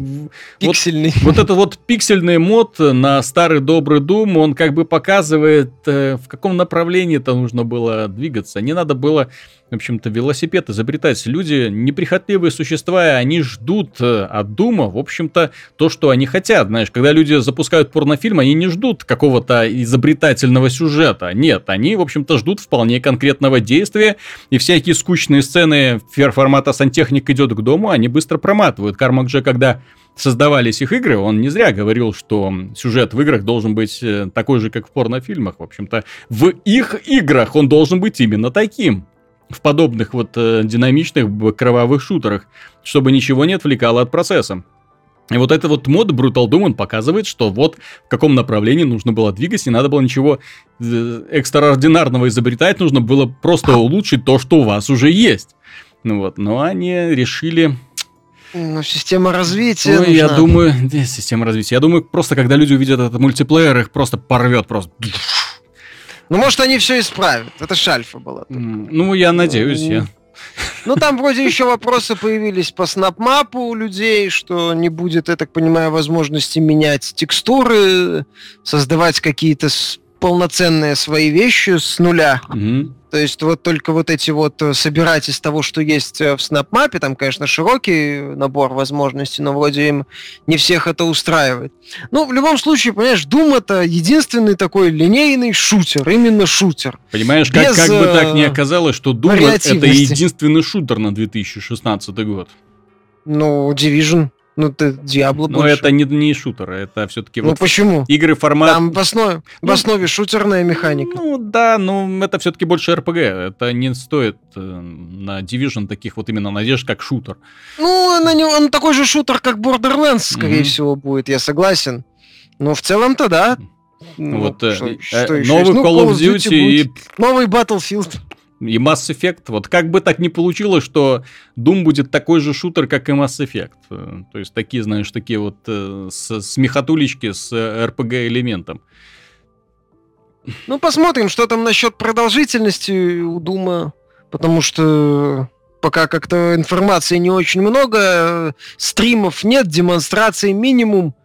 пиксельный. Вот, вот этот вот пиксельный мод на старый добрый Doom, он как бы показывает, э, в каком направлении это нужно было двигаться. Не надо было в общем-то, велосипед изобретать. Люди неприхотливые существа, они ждут э, от Дума, в общем-то, то, что они хотят. Знаешь, когда люди запускают порнофильм, они не ждут какого-то изобретательного сюжета. Нет, они, в общем-то, ждут вполне конкретного действия, и всякие скучные сцены формата сантехник идет к дому, они быстро проматывают. Кармак же, когда создавались их игры, он не зря говорил, что сюжет в играх должен быть э, такой же, как в порнофильмах. В общем-то, в их играх он должен быть именно таким в подобных вот э, динамичных кровавых шутерах, чтобы ничего не отвлекало от процесса. И вот этот вот мод Brutal Doom, он показывает, что вот в каком направлении нужно было двигаться, не надо было ничего э, экстраординарного изобретать, нужно было просто улучшить то, что у вас уже есть. Ну вот, но они решили... Ну, система развития. Ну, я думаю, система развития. Я думаю, просто когда люди увидят этот мультиплеер, их просто порвет просто. Ну, может, они все исправят. Это шальфа была. Ну, я надеюсь, я. Ну, там вроде еще вопросы появились по снапмапу у людей, что не будет, я так понимаю, возможности менять текстуры, создавать какие-то полноценные свои вещи с нуля. Угу. То есть вот только вот эти вот э, собирать из того, что есть э, в SnapMap, там, конечно, широкий набор возможностей, но вроде им не всех это устраивает. Ну, в любом случае, понимаешь, Doom это единственный такой линейный шутер, именно шутер. Понимаешь, как, как бы так ни оказалось, что Doom это единственный шутер на 2016 год. Ну, Division. Ну, ты Диабло Но больше. это не, не шутер, это все-таки ну, вот почему? игры формат... Там в основе, ну, в основе шутерная механика. Ну, да, но это все-таки больше РПГ. Это не стоит э, на Division таких вот именно надежд, как шутер. Ну, на него, он такой же шутер, как Borderlands, скорее mm-hmm. всего, будет, я согласен. Но в целом-то да. Ну, вот что, э, что э, новый ну, Call of Duty, Duty и... Новый Battlefield и Mass Effect. Вот как бы так не получилось, что Doom будет такой же шутер, как и Mass Effect. Э, то есть такие, знаешь, такие вот э, смехотулечки с RPG элементом. Ну, посмотрим, что там насчет продолжительности у Дума, потому что пока как-то информации не очень много, стримов нет, демонстраций минимум.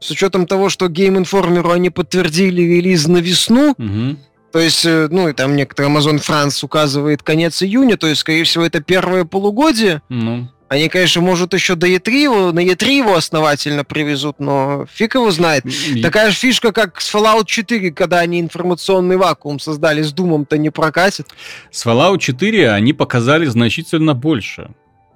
С учетом того, что Game Informer они подтвердили релиз на весну, угу. То есть, э, ну, и там некоторые Amazon France указывает конец июня, то есть, скорее всего, это первое полугодие. Ну. Они, конечно, может, еще до E3 его, на E3 его основательно привезут, но фиг его знает. И... Такая же фишка, как с Fallout 4, когда они информационный вакуум создали с Думом-то не прокатит. С Fallout 4 они показали значительно больше.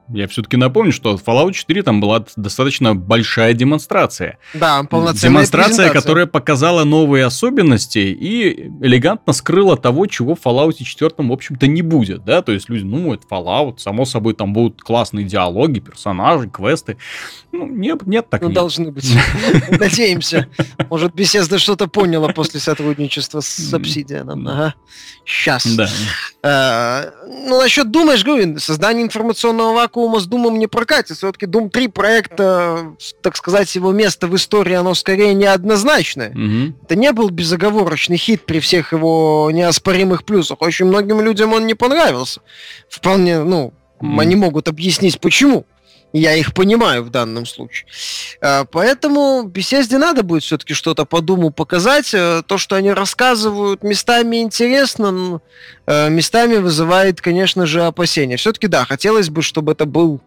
Я все-таки напомню, что в Fallout 4 там была достаточно большая демонстрация. Да, полноценная Демонстрация, которая показала новые особенности и элегантно скрыла того, чего в Fallout 4, в общем-то, не будет, да, то есть люди, ну, это Fallout, само собой, там будут классные диалоги, персонажи, квесты. Ну, нет, нет, так ну, нет. должны быть. *laughs* Надеемся. Может, Bethesda что-то поняла после сотрудничества с Obsidian. Ага. Сейчас. Да. А, ну, насчет думаешь, говорю, создание информационного вакуума с Думом не прокатит. Все-таки Doom 3 проект, так сказать, его место в истории, оно скорее неоднозначное. Угу. Это не был безоговорочный хит при всех его неоспоримых плюсах. Очень многим людям он не понравился. Вполне, ну, mm. они могут объяснить, почему. Я их понимаю в данном случае. А, поэтому беседе надо будет все-таки что-то по Думу показать. Э, то, что они рассказывают, местами интересно, э, местами вызывает, конечно же, опасения. Все-таки да, хотелось бы, чтобы это был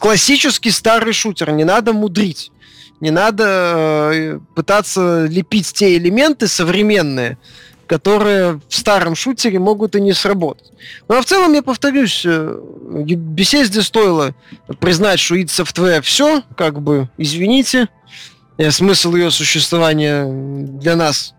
классический старый шутер. Не надо мудрить. Не надо э, пытаться лепить те элементы современные, которые в старом шутере могут и не сработать. Ну а в целом, я повторюсь, э, беседе стоило признать, что id Software все, как бы, извините, э, смысл ее существования для нас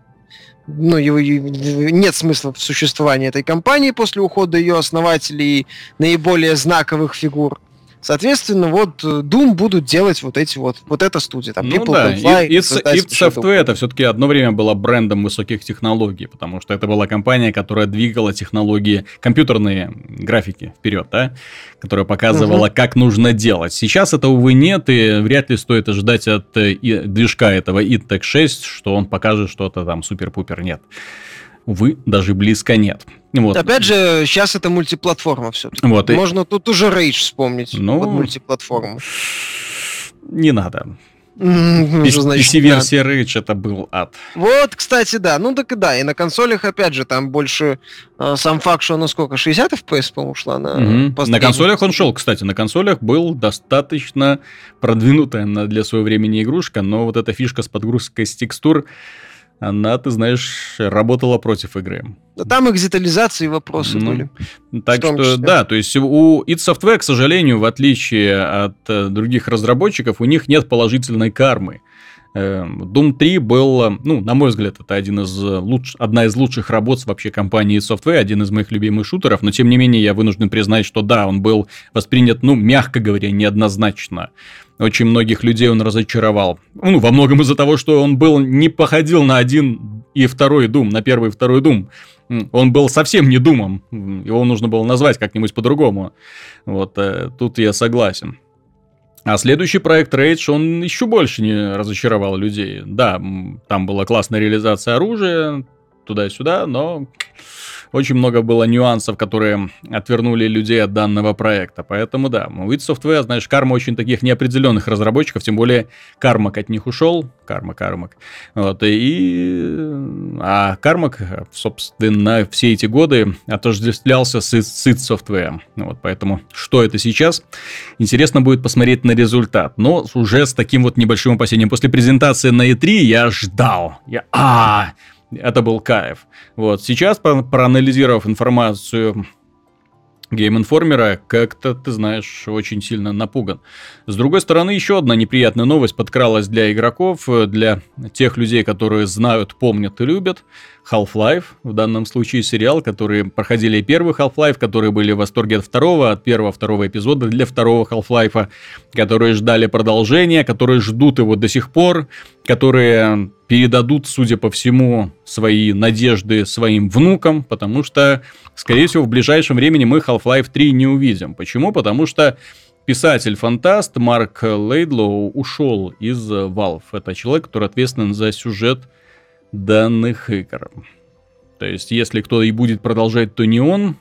ну, его, нет смысла в существовании этой компании после ухода ее основателей и наиболее знаковых фигур. Соответственно, вот э, Doom будут делать вот эти вот, вот эта студия. Там, ну да, Fly, и, и, и Software это все-таки одно время было брендом высоких технологий, потому что это была компания, которая двигала технологии, компьютерные графики вперед, да, которая показывала, угу. как нужно делать. Сейчас это, увы, нет, и вряд ли стоит ожидать от э, и, движка этого ITEC 6, что он покажет что-то там супер-пупер, нет увы, даже близко нет. Вот. Опять же, сейчас это мультиплатформа все-таки. Вот, Можно и... тут уже Rage вспомнить ну, под мультиплатформу. Не надо. PC-версия Rage это был ад. Вот, кстати, да. Ну так и да. И на консолях, опять же, там больше э, сам факт, что она сколько, 60 FPS, по-моему, шла на угу. На консолях он шел, кстати. На консолях был достаточно продвинутая для своего времени игрушка, но вот эта фишка с подгрузкой с текстур она, ты знаешь, работала против игры. Да там экзитализации вопросы ну, были. Так что, числе. да, то есть у id Software, к сожалению, в отличие от э, других разработчиков, у них нет положительной кармы. Э, Doom 3 был, ну, на мой взгляд, это один из луч... одна из лучших работ вообще компании Software, один из моих любимых шутеров, но тем не менее я вынужден признать, что да, он был воспринят, ну, мягко говоря, неоднозначно. Очень многих людей он разочаровал. Ну, во многом из-за того, что он был не походил на один и второй Doom, на первый и второй Doom. Он был совсем не Думом. Его нужно было назвать как-нибудь по-другому. Вот э, тут я согласен. А следующий проект Rage, он еще больше не разочаровал людей. Да, там была классная реализация оружия, туда-сюда, но очень много было нюансов, которые отвернули людей от данного проекта. Поэтому да, id Software, знаешь, карма очень таких неопределенных разработчиков, тем более Кармак от них ушел, Карма, Кармак. Вот, и... А Кармак, собственно, все эти годы отождествлялся с id Software. Вот, поэтому что это сейчас? Интересно будет посмотреть на результат. Но уже с таким вот небольшим опасением. После презентации на E3 я ждал. Я... А, это был кайф. Вот, сейчас, проанализировав информацию Informer, как-то, ты знаешь, очень сильно напуган. С другой стороны, еще одна неприятная новость подкралась для игроков, для тех людей, которые знают, помнят и любят. Half-Life, в данном случае сериал, которые проходили первый Half-Life, которые были в восторге от второго, от первого, второго эпизода для второго Half-Life, которые ждали продолжения, которые ждут его до сих пор, которые передадут, судя по всему, свои надежды своим внукам, потому что, скорее всего, в ближайшем времени мы Half-Life 3 не увидим. Почему? Потому что писатель-фантаст Марк Лейдлоу ушел из Valve. Это человек, который ответственен за сюжет данных игр. То есть, если кто и будет продолжать, то не он.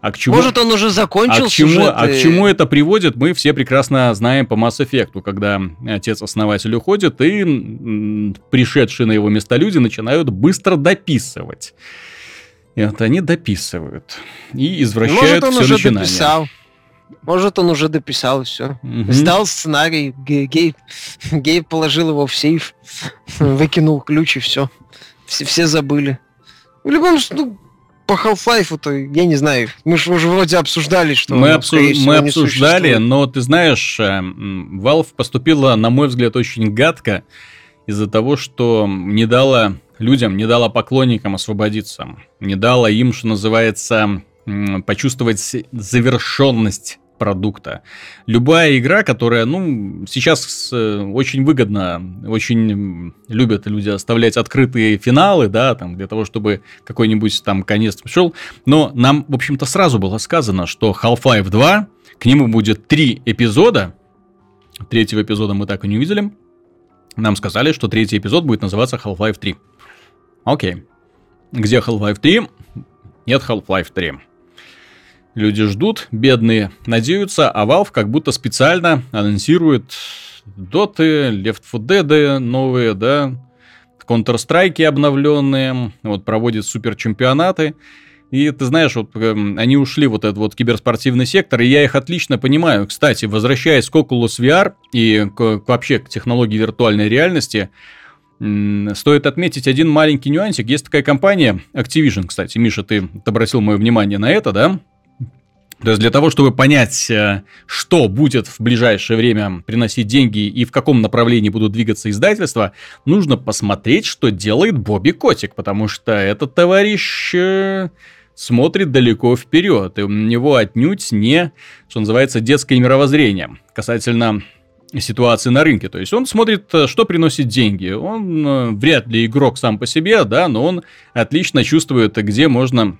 А к чему, Может, он уже закончил а к чему, сюжет А к чему это приводит, мы все прекрасно знаем по Mass Effect, когда отец-основатель уходит, и пришедшие на его место люди начинают быстро дописывать. И вот они дописывают. И извращают Может, он все уже начинания. дописал. Может, он уже дописал все. Угу. Сдал сценарий, Гей, Гей положил его в сейф, *laughs* выкинул ключ и все. Все, все забыли. В любом случае, ну, по Half-Life-то, я не знаю, мы же уже вроде обсуждали, что... Мы, обсу... мы обсуждали, но ты знаешь, э, Valve поступила, на мой взгляд, очень гадко из-за того, что не дала людям, не дала поклонникам освободиться, не дала им, что называется, почувствовать завершенность продукта. Любая игра, которая, ну, сейчас очень выгодно, очень любят люди оставлять открытые финалы, да, там, для того, чтобы какой-нибудь там конец пришел. Но нам, в общем-то, сразу было сказано, что Half-Life 2, к нему будет три эпизода. Третьего эпизода мы так и не увидели. Нам сказали, что третий эпизод будет называться Half-Life 3. Окей. Где Half-Life 3? Нет Half-Life 3. Люди ждут, бедные надеются, а Valve как будто специально анонсирует доты, Left 4 Dead новые, да, Counter-Strike обновленные, вот проводит супер чемпионаты. И ты знаешь, вот э, они ушли вот этот вот киберспортивный сектор, и я их отлично понимаю. Кстати, возвращаясь к Oculus VR и к, к, вообще к технологии виртуальной реальности, Стоит отметить один маленький нюансик. Есть такая компания, Activision, кстати, Миша, ты обратил мое внимание на это, да? То есть для того, чтобы понять, э, что будет в ближайшее время приносить деньги и в каком направлении будут двигаться издательства, нужно посмотреть, что делает Бобби Котик, потому что этот товарищ э, смотрит далеко вперед, и у него отнюдь не, что называется, детское мировоззрение касательно ситуации на рынке. То есть он смотрит, э, что приносит деньги. Он вряд ли игрок сам по себе, да, но он отлично чувствует, где можно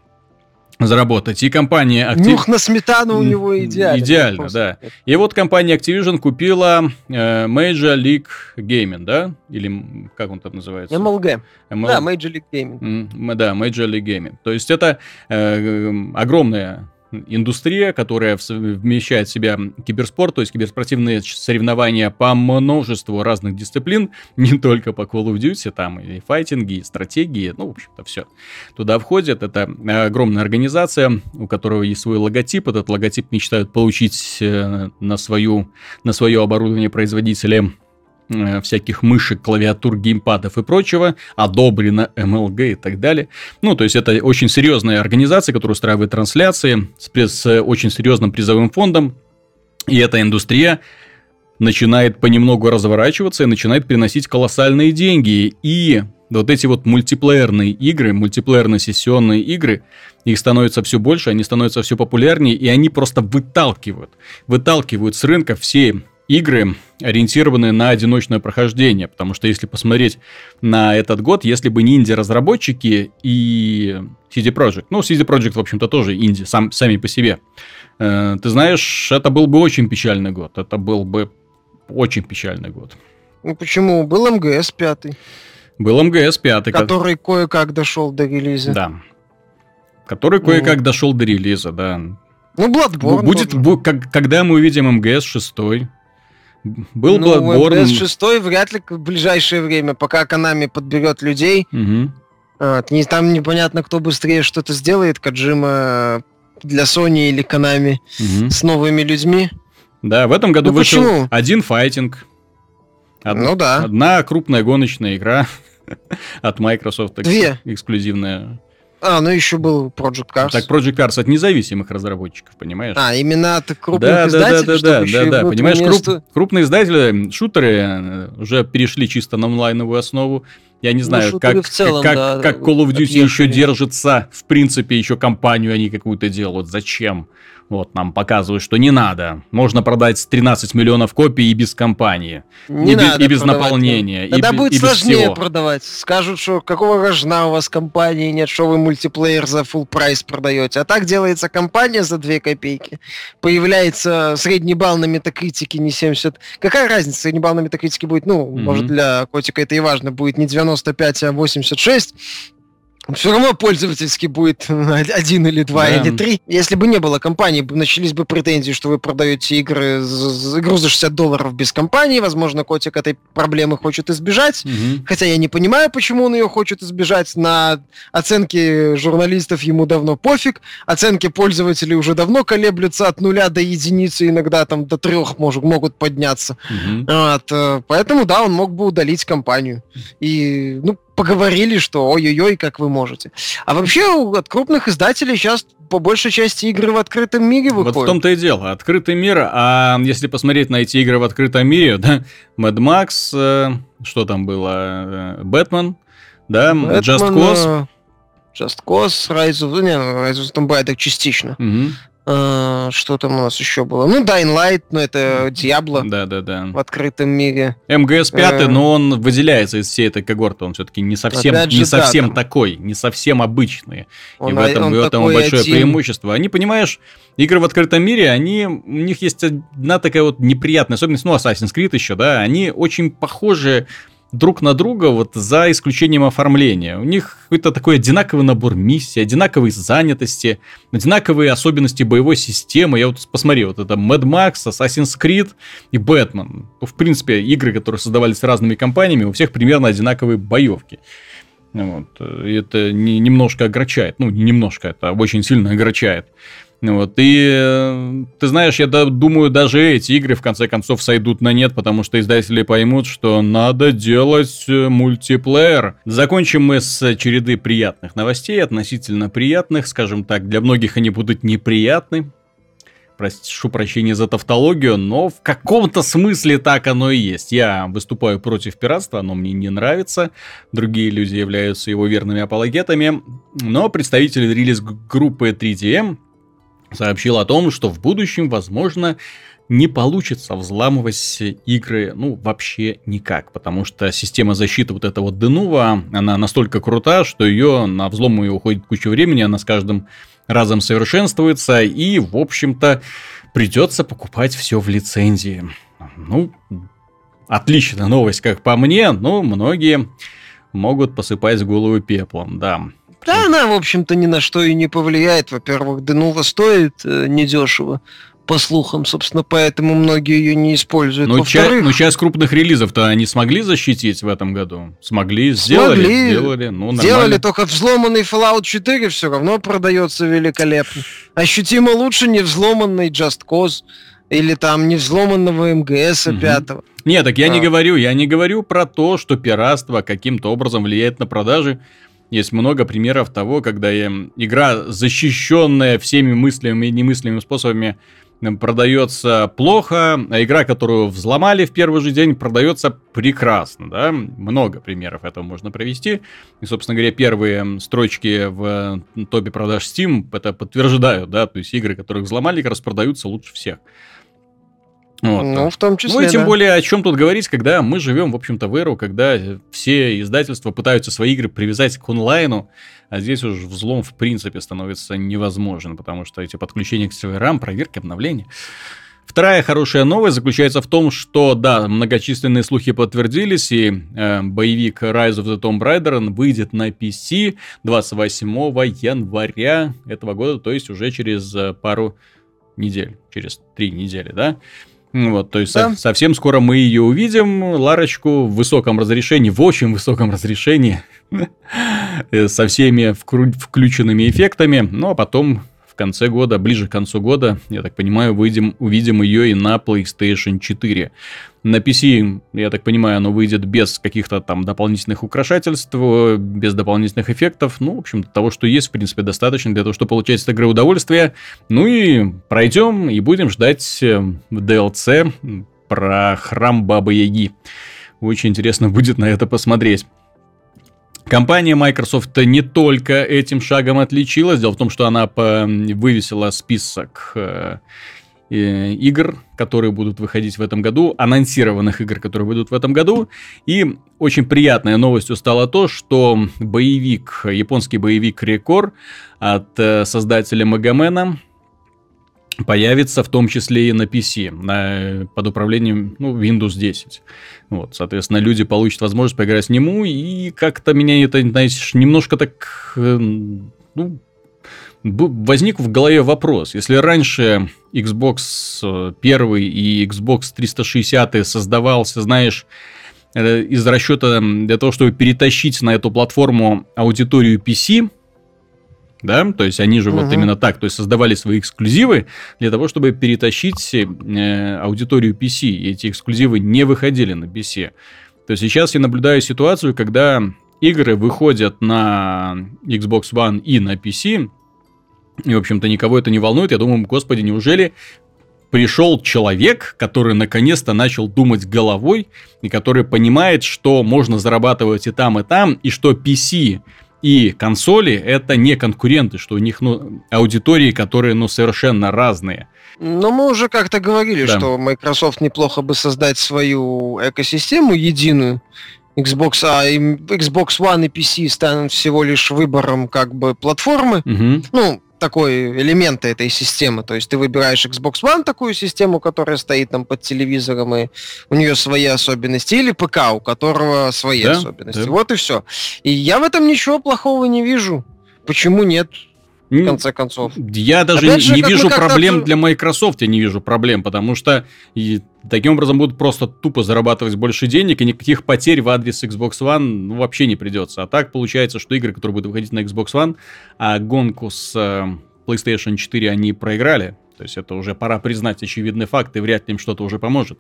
заработать. И компания Activ... Нюх на сметану у него идеально. Идеально, да. И вот компания Activision купила э, Major League Gaming, да? Или как он там называется? MLG. ML... Да, Major League Gaming. Mm, да, Major League Gaming. То есть это э, огромная индустрия, которая вмещает в себя киберспорт, то есть киберспортивные соревнования по множеству разных дисциплин, *laughs* не только по Call of Duty, там и файтинги, и стратегии, ну, в общем-то, все. Туда входит, это огромная организация, у которого есть свой логотип, этот логотип мечтают получить э, на, свою, на свое оборудование производители Э, всяких мышек, клавиатур, геймпадов и прочего, одобрено MLG и так далее. Ну, то есть это очень серьезная организация, которая устраивает трансляции с, с очень серьезным призовым фондом. И эта индустрия начинает понемногу разворачиваться и начинает приносить колоссальные деньги. И вот эти вот мультиплеерные игры, мультиплеерные сессионные игры, их становится все больше, они становятся все популярнее, и они просто выталкивают, выталкивают с рынка все игры, ориентированные на одиночное прохождение, потому что если посмотреть на этот год, если бы не инди-разработчики и CD Projekt, ну, CD Projekt, в общем-то, тоже инди, сам, сами по себе, э, ты знаешь, это был бы очень печальный год, это был бы очень печальный год. Ну, почему? Был МГС 5. Был МГС 5. Который как... кое-как дошел до релиза. Да. Который кое-как дошел до релиза, да. Ну, Bloodborne. Будет, бу- как, когда мы увидим МГС 6. Был ну, Bloodborne. МГС 6 вряд ли в ближайшее время, пока Konami подберет людей. Не, там непонятно, кто быстрее что-то сделает, Каджима для Sony или Konami Мгм. с новыми людьми. Да, в этом году Ну, вышел почему? один файтинг. Од- Ну да. Одна крупная гоночная игра *laughs* от Microsoft. Две. Эксклюзивная. А, ну еще был Project Cars. Так, Project Cars от независимых разработчиков, понимаешь? А, именно от крупных да, да, да, издателей, да, да, еще да, и да. Понимаешь, внутреннее круп- крупные издатели, шутеры э, уже перешли чисто на онлайновую основу. Я не Ну, знаю, шутеры как, целом, как, да, как Call of Duty отъехали. еще держится, в принципе, еще компанию они какую-то делают. Зачем? Вот, нам показывают, что не надо. Можно продать 13 миллионов копий и без компании. Не и, без- надо и без продавать, наполнения. и Тогда бе- будет и без сложнее всего. продавать. Скажут, что какого рожна у вас компании нет, что вы мультиплеер за full прайс продаете. А так делается компания за 2 копейки. Появляется средний балл на метакритике не 70. Какая разница, средний балл на метакритике будет, ну, Мгм. может для котика это и важно, будет не 95, а 86. Все равно пользовательский будет один или два Да. или три. Если бы не было компании, начались бы претензии, что вы продаете игры, за- игру за 60 долларов без компании. Возможно, котик этой проблемы хочет избежать. Мгм. Хотя я не понимаю, почему он ее хочет избежать. На оценки журналистов ему давно пофиг. Оценки пользователей уже давно колеблются от нуля до единицы, иногда там до трех может, могут подняться. Мгм. Вот, э, поэтому, да, он мог бы удалить компанию. И, ну, поговорили, что ой-ой-ой, как вы можете. А вообще от крупных издателей сейчас по большей части игры в открытом мире Вот выходят. в том-то и дело. Открытый мир, а если посмотреть на эти игры в открытом мире, да, Mad Max, э, что там было, э, Бэтмен, да, Just Бэтмен, Cause. э, Just Cause, Rise of... Не, Rise of Tomb Raider частично. Мгм. А, что там у нас еще было? Ну, Dying Light, ну, это Диабло Да-да-да. в открытом мире. МГС 5, Э. но он выделяется из всей этой когорты, он все-таки не совсем, Опять же, не да, совсем там. такой, не совсем обычный. И Он, в этом, в этом большое один. преимущество. Они, понимаешь, игры в открытом мире, они, у них есть одна такая вот неприятная особенность, ну, Assassin's Creed еще, да, они очень похожи друг на друга, вот за исключением оформления. У них какой-то такой одинаковый набор миссий, одинаковые занятости, одинаковые особенности боевой системы. Я вот посмотри, вот это Mad Max, Assassin's Creed и Batman. Ну, В принципе, игры, которые создавались разными компаниями, у всех примерно одинаковые боевки. Вот. И это не, немножко огорчает. Ну, не немножко, это очень сильно огорчает. Вот. И э, ты знаешь, я думаю, даже эти игры в конце концов сойдут на нет, потому что издатели поймут, что надо делать э, мультиплеер. Закончим мы с череды приятных новостей, относительно приятных, скажем так, для многих они будут неприятны. Прошу прощения за тавтологию, но в каком-то смысле так оно и есть. Я выступаю против пиратства, оно мне не нравится. Другие люди являются его верными апологетами. Но представитель релиз-группы 3DM сообщил о том, что в будущем, возможно, не получится взламывать игры, ну, вообще никак, потому что система защиты вот вот Denuvo, она настолько крута, что ее на взлом ее уходит куча времени, она с каждым разом совершенствуется, и, в общем-то, придется покупать все в лицензии. Ну, отличная новость, как по мне, но многие могут посыпать голову пеплом, да. Да, она, в общем-то, ни на что и не повлияет. Во-первых, Денува стоит э, недешево, по слухам, собственно, поэтому многие ее не используют. Ну, ча- ну, часть крупных релизов-то они смогли защитить в этом году? Смогли, сделали, Смогли. сделали, ну, нормально. Сделали только взломанный Fallout 4 все равно продается великолепно. Ощутимо лучше не взломанный Just Cause или там не взломанного МГС Мгм. 5. Не, так я не А. говорю, я не говорю про то, что пиратство каким-то образом влияет на продажи. Есть много примеров того, когда игра, защищенная всеми мыслимыми и немыслимыми способами, продается плохо, а игра, которую взломали в первый же день, продается прекрасно, да? Много примеров этого можно привести. И, собственно говоря, первые строчки в топе продаж Steam это подтверждают, да? То есть игры, которых взломали, как раз продаются лучше всех. Вот. Ну, в том числе, Ну и тем да. более, о чем тут говорить, когда мы живем, в общем-то, в эру, когда все издательства пытаются свои игры привязать к онлайну, а здесь уже взлом в принципе становится невозможен, потому что эти подключения к серверам, проверки, обновления. Вторая хорошая новость заключается в том, что, да, многочисленные слухи подтвердились, и э, боевик Rise of the Tomb Raider выйдет на PC 28 января этого года, то есть уже через э, пару недель, через три недели, да? Вот, то есть да. со- совсем скоро мы ее увидим, Ларочку, в высоком разрешении, в очень высоком разрешении, *laughs* со всеми включенными эффектами, ну а потом конце года, ближе к концу года, я так понимаю, выйдем, увидим ее и на PlayStation 4. На PC, я так понимаю, оно выйдет без каких-то там дополнительных украшательств, без дополнительных эффектов. Ну, в общем-то, того, что есть, в принципе, достаточно для того, чтобы получать с игры удовольствие. Ну и пройдем и будем ждать DLC э, про храм Бабы Яги. Очень интересно будет на это посмотреть. Компания Microsoft не только этим шагом отличилась. Дело в том, что она вывесила список э, игр, которые будут выходить в этом году, анонсированных игр, которые выйдут в этом году. И очень приятной новостью стало то, что боевик, японский боевик Рекор от э, создателя Магомена появится в том числе и на PC, на, под управлением ну, Windows 10. Вот, соответственно, люди получат возможность поиграть с нему, и как-то меня это, знаешь, немножко так... Э, ну, возник в голове вопрос. Если раньше Xbox 1 э, и Xbox 360 создавался, знаешь, э, из расчета для того, чтобы перетащить на эту платформу аудиторию PC, да, то есть они же угу. вот именно так, то есть создавали свои эксклюзивы для того, чтобы перетащить э, аудиторию PC, и эти эксклюзивы не выходили на PC. То есть сейчас я наблюдаю ситуацию, когда игры выходят на Xbox One и на PC, и, в общем-то, никого это не волнует. Я думаю, господи, неужели пришел человек, который наконец-то начал думать головой, и который понимает, что можно зарабатывать и там, и там, и что PC и консоли это не конкуренты, что у них ну, аудитории, которые ну, совершенно разные. Но мы уже как-то говорили, да. что Microsoft неплохо бы создать свою экосистему единую. Xbox, а Xbox One и PC станут всего лишь выбором как бы платформы. Угу. Ну, такой элементы этой системы. То есть ты выбираешь Xbox One, такую систему, которая стоит там под телевизором, и у нее свои особенности, или ПК, у которого свои да, особенности. Да. Вот и все. И я в этом ничего плохого не вижу. Почему нет? В конце концов. Я даже Опять не, не вижу проблем для Microsoft, я не вижу проблем, потому что и, таким образом будут просто тупо зарабатывать больше денег, и никаких потерь в адрес Xbox One ну, вообще не придется. А так получается, что игры, которые будут выходить на Xbox One, а гонку с э, PlayStation 4 они проиграли. То есть это уже пора признать очевидный факт, и вряд ли им что-то уже поможет.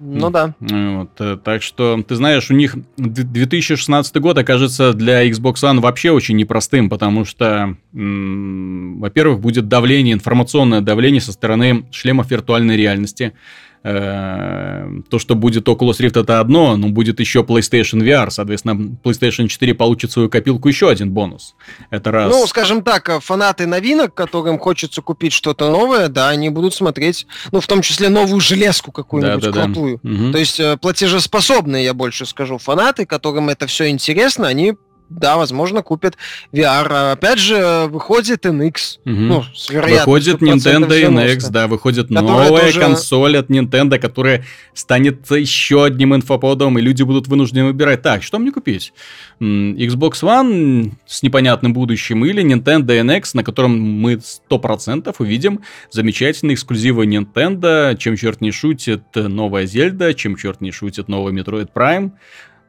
Ну да. Вот, э, так что, ты знаешь, у них 2016 год окажется для Xbox One вообще очень непростым, потому что, во-первых, будет давление, информационное давление со стороны шлемов виртуальной реальности. Э, то, что будет Oculus Rift, это одно, но будет еще PlayStation VR, соответственно, PlayStation 4 получит свою копилку еще один бонус. Это раз. Ну, скажем так, э, фанаты новинок, которым хочется купить что-то новое, да, они будут смотреть, ну, в том числе новую железку какую-нибудь да, да, крутую. Да. Угу. То есть э, платежеспособные, я больше скажу, фанаты, которым это все интересно, они да, возможно, купят VR. Опять же, выходит NX. Угу. Ну, с выходит Nintendo NX, да, выходит новая тоже... консоль от Nintendo, которая станет еще одним инфоподом, и люди будут вынуждены выбирать. Так, что мне купить? Xbox One с непонятным будущим или Nintendo NX, на котором мы 100% увидим замечательные эксклюзивы Nintendo, чем черт не шутит новая Зельда, чем черт не шутит новый Metroid Prime.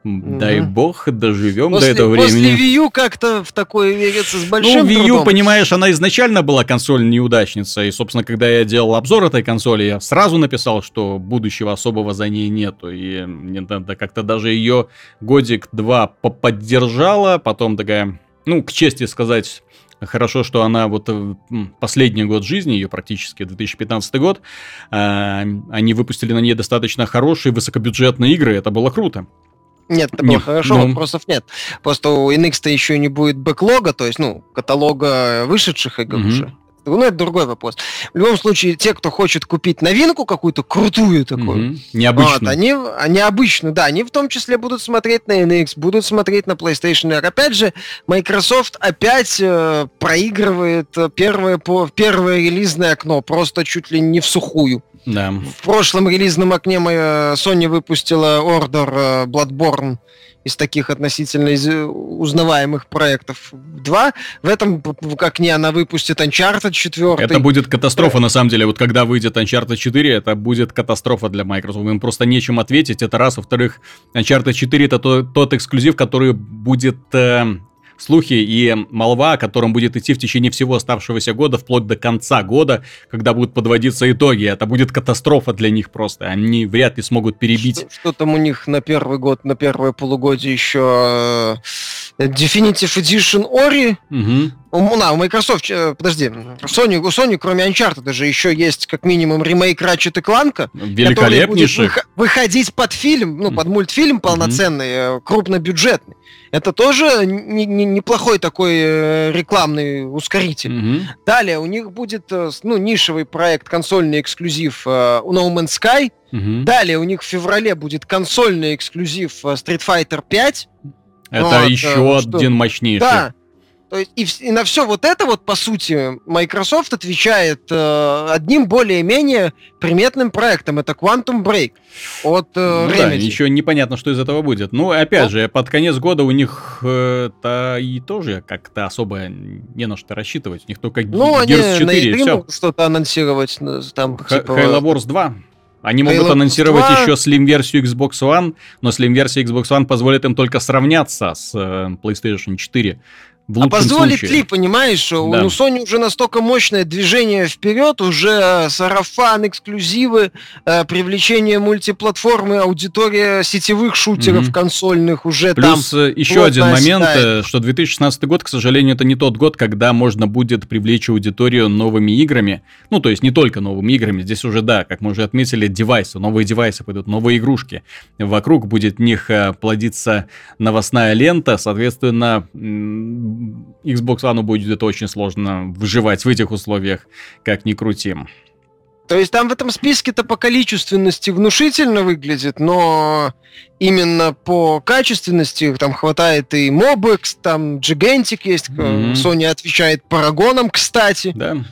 Дай бог, доживем после, до этого времени. После Wii U как-то в такое верится с большим Ну, Wii U, трудом. понимаешь, она изначально была консоль неудачница, и, собственно, когда я делал обзор этой консоли, я сразу написал, что будущего особого за ней нету, и Nintendo как-то даже ее годик-два поддержала, потом такая, ну, к чести сказать, Хорошо, что она вот э, последний год жизни, ее практически 2015 год, э, они выпустили на ней достаточно хорошие высокобюджетные игры, это было круто. Нет, это было не, хорошо, ну... вопросов нет. Просто у NX-то еще не будет бэклога, то есть, ну, каталога вышедших игр угу. уже. Ну, это другой вопрос. В любом случае, те, кто хочет купить новинку какую-то крутую такую, угу. необычную, вот, они, они обычно, да, они в том числе будут смотреть на NX, будут смотреть на PlayStation R. Опять же, Microsoft опять э, проигрывает первое, по, первое релизное окно, просто чуть ли не в сухую. Да. В прошлом релизном окне моя Sony выпустила Order э, Bloodborne из таких относительно из э, узнаваемых проектов. Два. В этом как не она выпустит Uncharted 4. Это будет катастрофа, на самом деле. Вот когда выйдет Uncharted 4, это будет катастрофа для Microsoft. Им просто нечем ответить. Это раз. Во-вторых, Uncharted 4 это тот, тот эксклюзив, который будет э, слухи и молва, о котором будет идти в течение всего оставшегося года, вплоть до конца года, когда будут подводиться итоги. Это будет катастрофа для них просто. Они вряд ли смогут перебить. Что, что там у них на первый год, на первое полугодие еще э, Definitive Edition Ori. Угу. У, на, у Microsoft, э, подожди, у Sony, у Sony, кроме Uncharted, даже еще есть как минимум ремейк Ratchet и Clank, Великолепнейший. Будет выходить под фильм, ну, под мультфильм полноценный, mm крупнобюджетный. Это тоже не, не, неплохой такой э, рекламный ускоритель. Mm-hmm. Далее у них будет ну, нишевый проект, консольный эксклюзив No Man's Sky. Mm-hmm. Далее у них в феврале будет консольный эксклюзив Street Fighter 5. Это вот, еще что... один мощнейший. Да, то есть и, и на все вот это вот, по сути, Microsoft отвечает э, одним более-менее приметным проектом. Это Quantum Break от э, ну, Да, еще непонятно, что из этого будет. Ну, опять ну, же, под конец года у них это и тоже как-то особо не на что рассчитывать. У них только ну, Gears 4 и все. что-то анонсировать. Там, Х- типа... Halo Wars 2. Они могут Halo анонсировать 2... еще Slim-версию Xbox One, но Slim-версия Xbox One позволит им только сравняться с э, PlayStation 4. В а позволит случае. ли, понимаешь, да. у Sony уже настолько мощное движение вперед, уже сарафан, эксклюзивы, э, привлечение мультиплатформы, аудитория сетевых шутеров mm-hmm. консольных уже Плюс там. Плюс еще один момент, оседает. что 2016 год, к сожалению, это не тот год, когда можно будет привлечь аудиторию новыми играми. Ну, то есть не только новыми играми, здесь уже, да, как мы уже отметили, девайсы, новые девайсы пойдут, новые игрушки. Вокруг будет них э, плодиться новостная лента, соответственно, Xbox One будет очень сложно выживать в этих условиях, как ни крутим. То есть там в этом списке-то по количественности внушительно выглядит, но именно по качественности там хватает и Mobex, там Gigantic есть, mm-hmm. Sony отвечает Парагоном, кстати. Да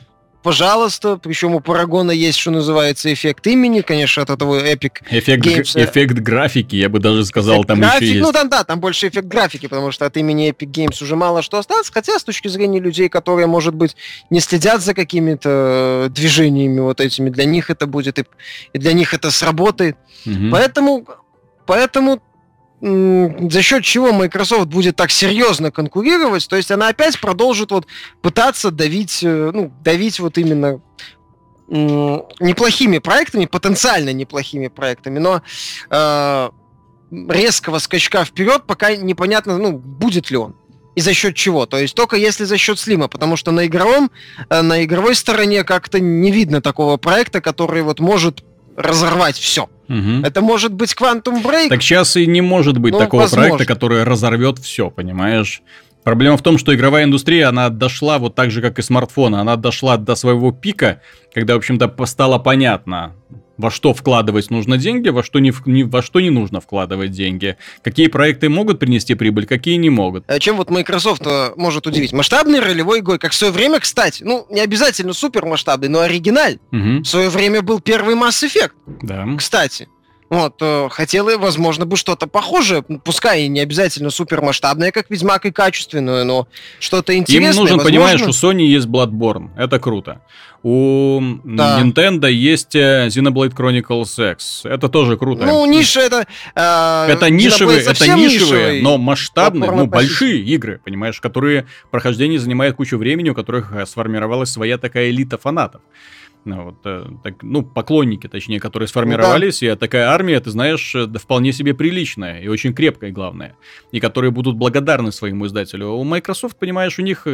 пожалуйста. Причем у Парагона есть, что называется, эффект имени, конечно, от этого Epic эффект, Games. Эффект графики, я бы даже сказал, эффект там график, еще есть. Ну, там, да, там больше эффект графики, потому что от имени Epic Games уже мало что осталось. Хотя, с точки зрения людей, которые, может быть, не следят за какими-то движениями вот этими, для них это будет, и, и для них это сработает. Угу. Поэтому, поэтому за счет чего Microsoft будет так серьезно конкурировать, то есть она опять продолжит вот пытаться давить, э, ну, давить вот именно неплохими проектами, потенциально неплохими проектами, но э, резкого скачка вперед пока непонятно, ну, будет ли он. И за счет чего? То есть только если за счет слима, потому что на игровом, э, на игровой стороне как-то не видно такого проекта, который вот может разорвать все. Угу. Это может быть Quantum Break. Так сейчас и не может быть ну, такого возможно. проекта, который разорвет все, понимаешь? Проблема в том, что игровая индустрия, она дошла вот так же, как и смартфоны. Она дошла до своего пика, когда, в общем-то, стало понятно, во что вкладывать нужно деньги, во что не, не, во что не нужно вкладывать деньги. Какие проекты могут принести прибыль, какие не могут. А чем вот Microsoft э, может удивить? Масштабный ролевой игрой, как в свое время, кстати, ну, не обязательно супер масштабный, но оригиналь. Угу. В свое время был первый Mass Effect. Да. Кстати. Вот, э, хотела, возможно, бы что-то похожее, пускай и не обязательно супермасштабное, как Ведьмак, и качественное, но что-то интересное. Им нужен, возможно... понимаешь, у Sony есть Bloodborne, это круто. У да. Nintendo есть э, Xenoblade Chronicles X. Это тоже круто. Ну, ниша это... Э, это нишевые, это нишевые, но масштабные, ну, большие игры, понимаешь, которые прохождение занимает кучу времени, у которых э, сформировалась своя такая элита фанатов. Ну, вот, э, так, ну, поклонники, точнее, которые сформировались, ну, да. и такая армия, ты знаешь, да, вполне себе приличная и очень крепкая, главное, и которые будут благодарны своему издателю. У Microsoft, понимаешь, у них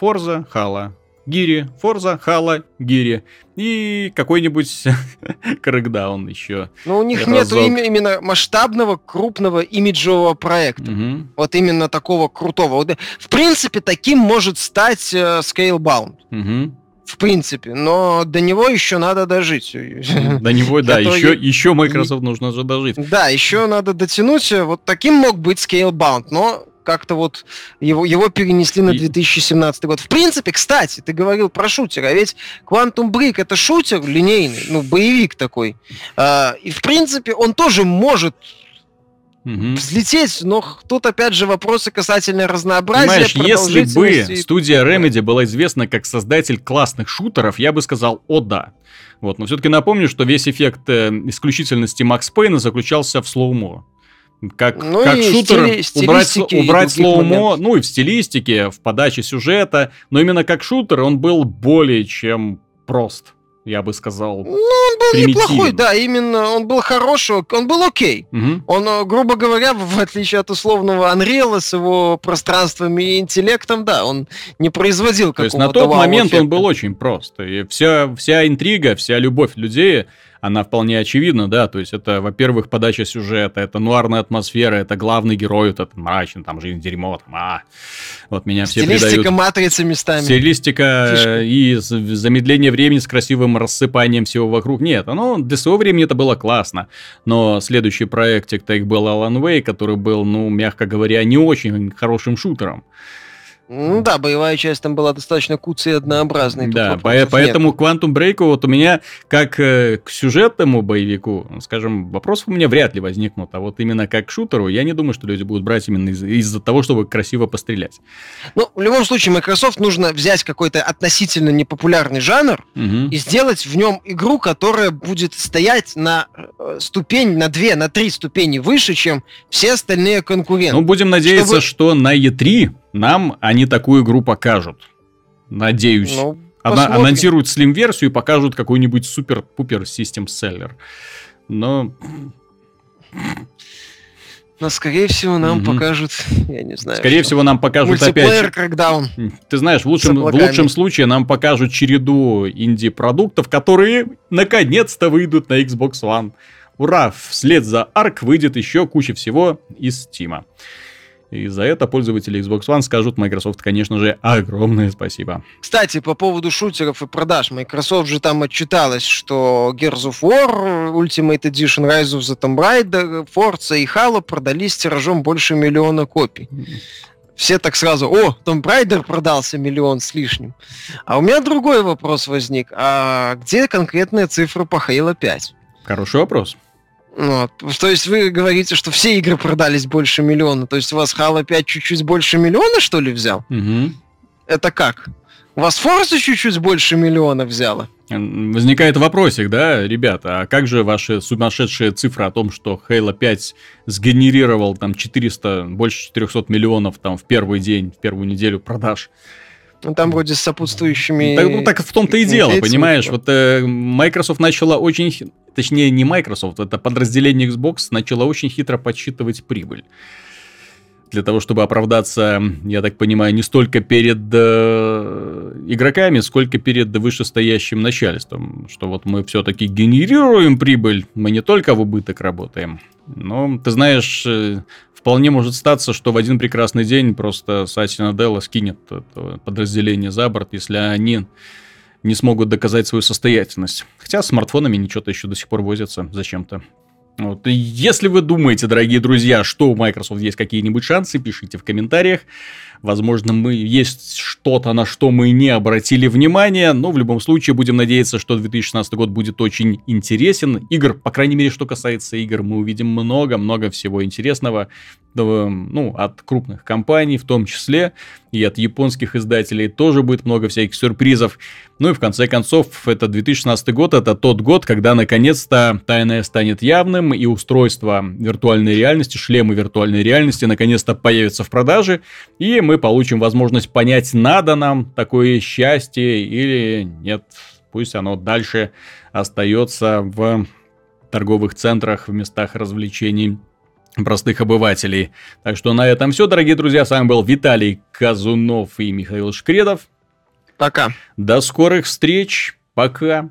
Forza, Halo, Гири, Форза, Хала, Гири и какой-нибудь *laughs* Крэкдаун еще. Но у них нет именно масштабного, крупного имиджевого проекта. Угу. Вот именно такого крутого. В принципе, таким может стать э, Scalebound. Угу. В принципе, но до него еще надо дожить. До него, да, *laughs* еще, еще Microsoft нужно же дожить. Да, еще надо дотянуть. Вот таким мог быть Scalebound, но как-то вот его, его перенесли на 2017 год. В принципе, кстати, ты говорил про шутера, а ведь Quantum Break это шутер линейный, ну, боевик такой. А, и, в принципе, он тоже может угу. взлететь, но тут опять же вопросы касательно разнообразия. Понимаешь, если бы студия Remedy была известна как создатель классных шутеров, я бы сказал, о да. Вот, но все-таки напомню, что весь эффект э, исключительности Макс Пейна заключался в slow-mo. Как, ну как шутер стили, убрать, убрать slow-mo, ну и в стилистике, в подаче сюжета, но именно как шутер он был более чем прост я бы сказал. Ну, он был неплохой, да, именно он был хороший, он был окей. Угу. Он, э, грубо говоря, *laughs* в отличие от условного Unreal с его пространством и интеллектом, да, он не производил какого-то То есть на тот момент он был очень прост. И вся, вся интрига, вся любовь людей она вполне очевидна, да, то есть это, во-первых, подача сюжета, это нуарная атмосфера, это главный герой, вот этот мрачный, там, жизнь дерьмо, там, а, вот меня все Стилистика придают. матрицы местами. Стилистика Фишка. и замедление времени с красивым рассыпанием всего вокруг. Нет, ну, для своего времени это было классно, но следующий проектик-то их был Alan Way, который был, ну, мягко говоря, не очень хорошим шутером. Ну да, боевая часть там была достаточно куцей и однообразной. Да, по- поэтому нет. Quantum Break вот у меня, как э, к сюжетному боевику, скажем, вопросов у меня вряд ли возникнут, а вот именно как к шутеру, я не думаю, что люди будут брать именно из- из-за того, чтобы красиво пострелять. Ну, в любом случае, Microsoft нужно взять какой-то относительно непопулярный жанр угу. и сделать в нем игру, которая будет стоять на э, ступень, на две, на три ступени выше, чем все остальные конкуренты. Ну, будем надеяться, чтобы... что на E3 нам они такую игру покажут. Надеюсь. Ну, Ана- анонсируют Slim-версию и покажут какой-нибудь супер-пупер систем-селлер. Но... Но, скорее всего, нам угу. покажут, я не знаю. Скорее всего, нам покажут опять... когда он... Ты знаешь, в лучшем, в лучшем случае нам покажут череду инди-продуктов, которые наконец-то выйдут на Xbox One. Ура! Вслед за Ark выйдет еще куча всего из Steam. И за это пользователи Xbox One скажут Microsoft, конечно же, огромное спасибо. Кстати, по поводу шутеров и продаж. Microsoft же там отчиталась, что Gears of War, Ultimate Edition, Rise of the Tomb Raider, Forza и Halo продались тиражом больше миллиона копий. Все так сразу, о, Tomb Raider продался миллион с лишним. А у меня другой вопрос возник. А где конкретная цифра по Halo 5? Хороший вопрос. Вот. То есть вы говорите, что все игры продались больше миллиона. То есть у вас Halo 5 чуть-чуть больше миллиона, что ли, взял? Угу. Это как? У вас Forza чуть-чуть больше миллиона взяла? Возникает вопросик, да, ребята, а как же ваши сумасшедшие цифры о том, что Halo 5 сгенерировал там 400, больше 400 миллионов там в первый день, в первую неделю продаж? Ну, там вроде с сопутствующими... Так, ну, так в том-то и дело, понимаешь? Вот э, Microsoft начала очень точнее не Microsoft, это подразделение Xbox начало очень хитро подсчитывать прибыль. Для того, чтобы оправдаться, я так понимаю, не столько перед э, игроками, сколько перед вышестоящим начальством. Что вот мы все-таки генерируем прибыль, мы не только в убыток работаем. Но, ты знаешь, э, вполне может статься, что в один прекрасный день просто Сатина Делла скинет это подразделение за борт, если они не смогут доказать свою состоятельность. Хотя с смартфонами ничего-то еще до сих пор возятся зачем-то. Вот. Если вы думаете, дорогие друзья, что у Microsoft есть какие-нибудь шансы, пишите в комментариях. Возможно, мы есть что-то, на что мы не обратили внимания, но в любом случае будем надеяться, что 2016 год будет очень интересен. Игр, по крайней мере, что касается игр, мы увидим много-много всего интересного, ну, от крупных компаний в том числе, и от японских издателей тоже будет много всяких сюрпризов. Ну и в конце концов, это 2016 год, это тот год, когда наконец-то тайное станет явным, и устройства виртуальной реальности, шлемы виртуальной реальности наконец-то появятся в продаже, и мы получим возможность понять, надо нам такое счастье или нет. Пусть оно дальше остается в торговых центрах, в местах развлечений простых обывателей. Так что на этом все, дорогие друзья. С вами был Виталий Казунов и Михаил Шкредов. Пока. До скорых встреч. Пока.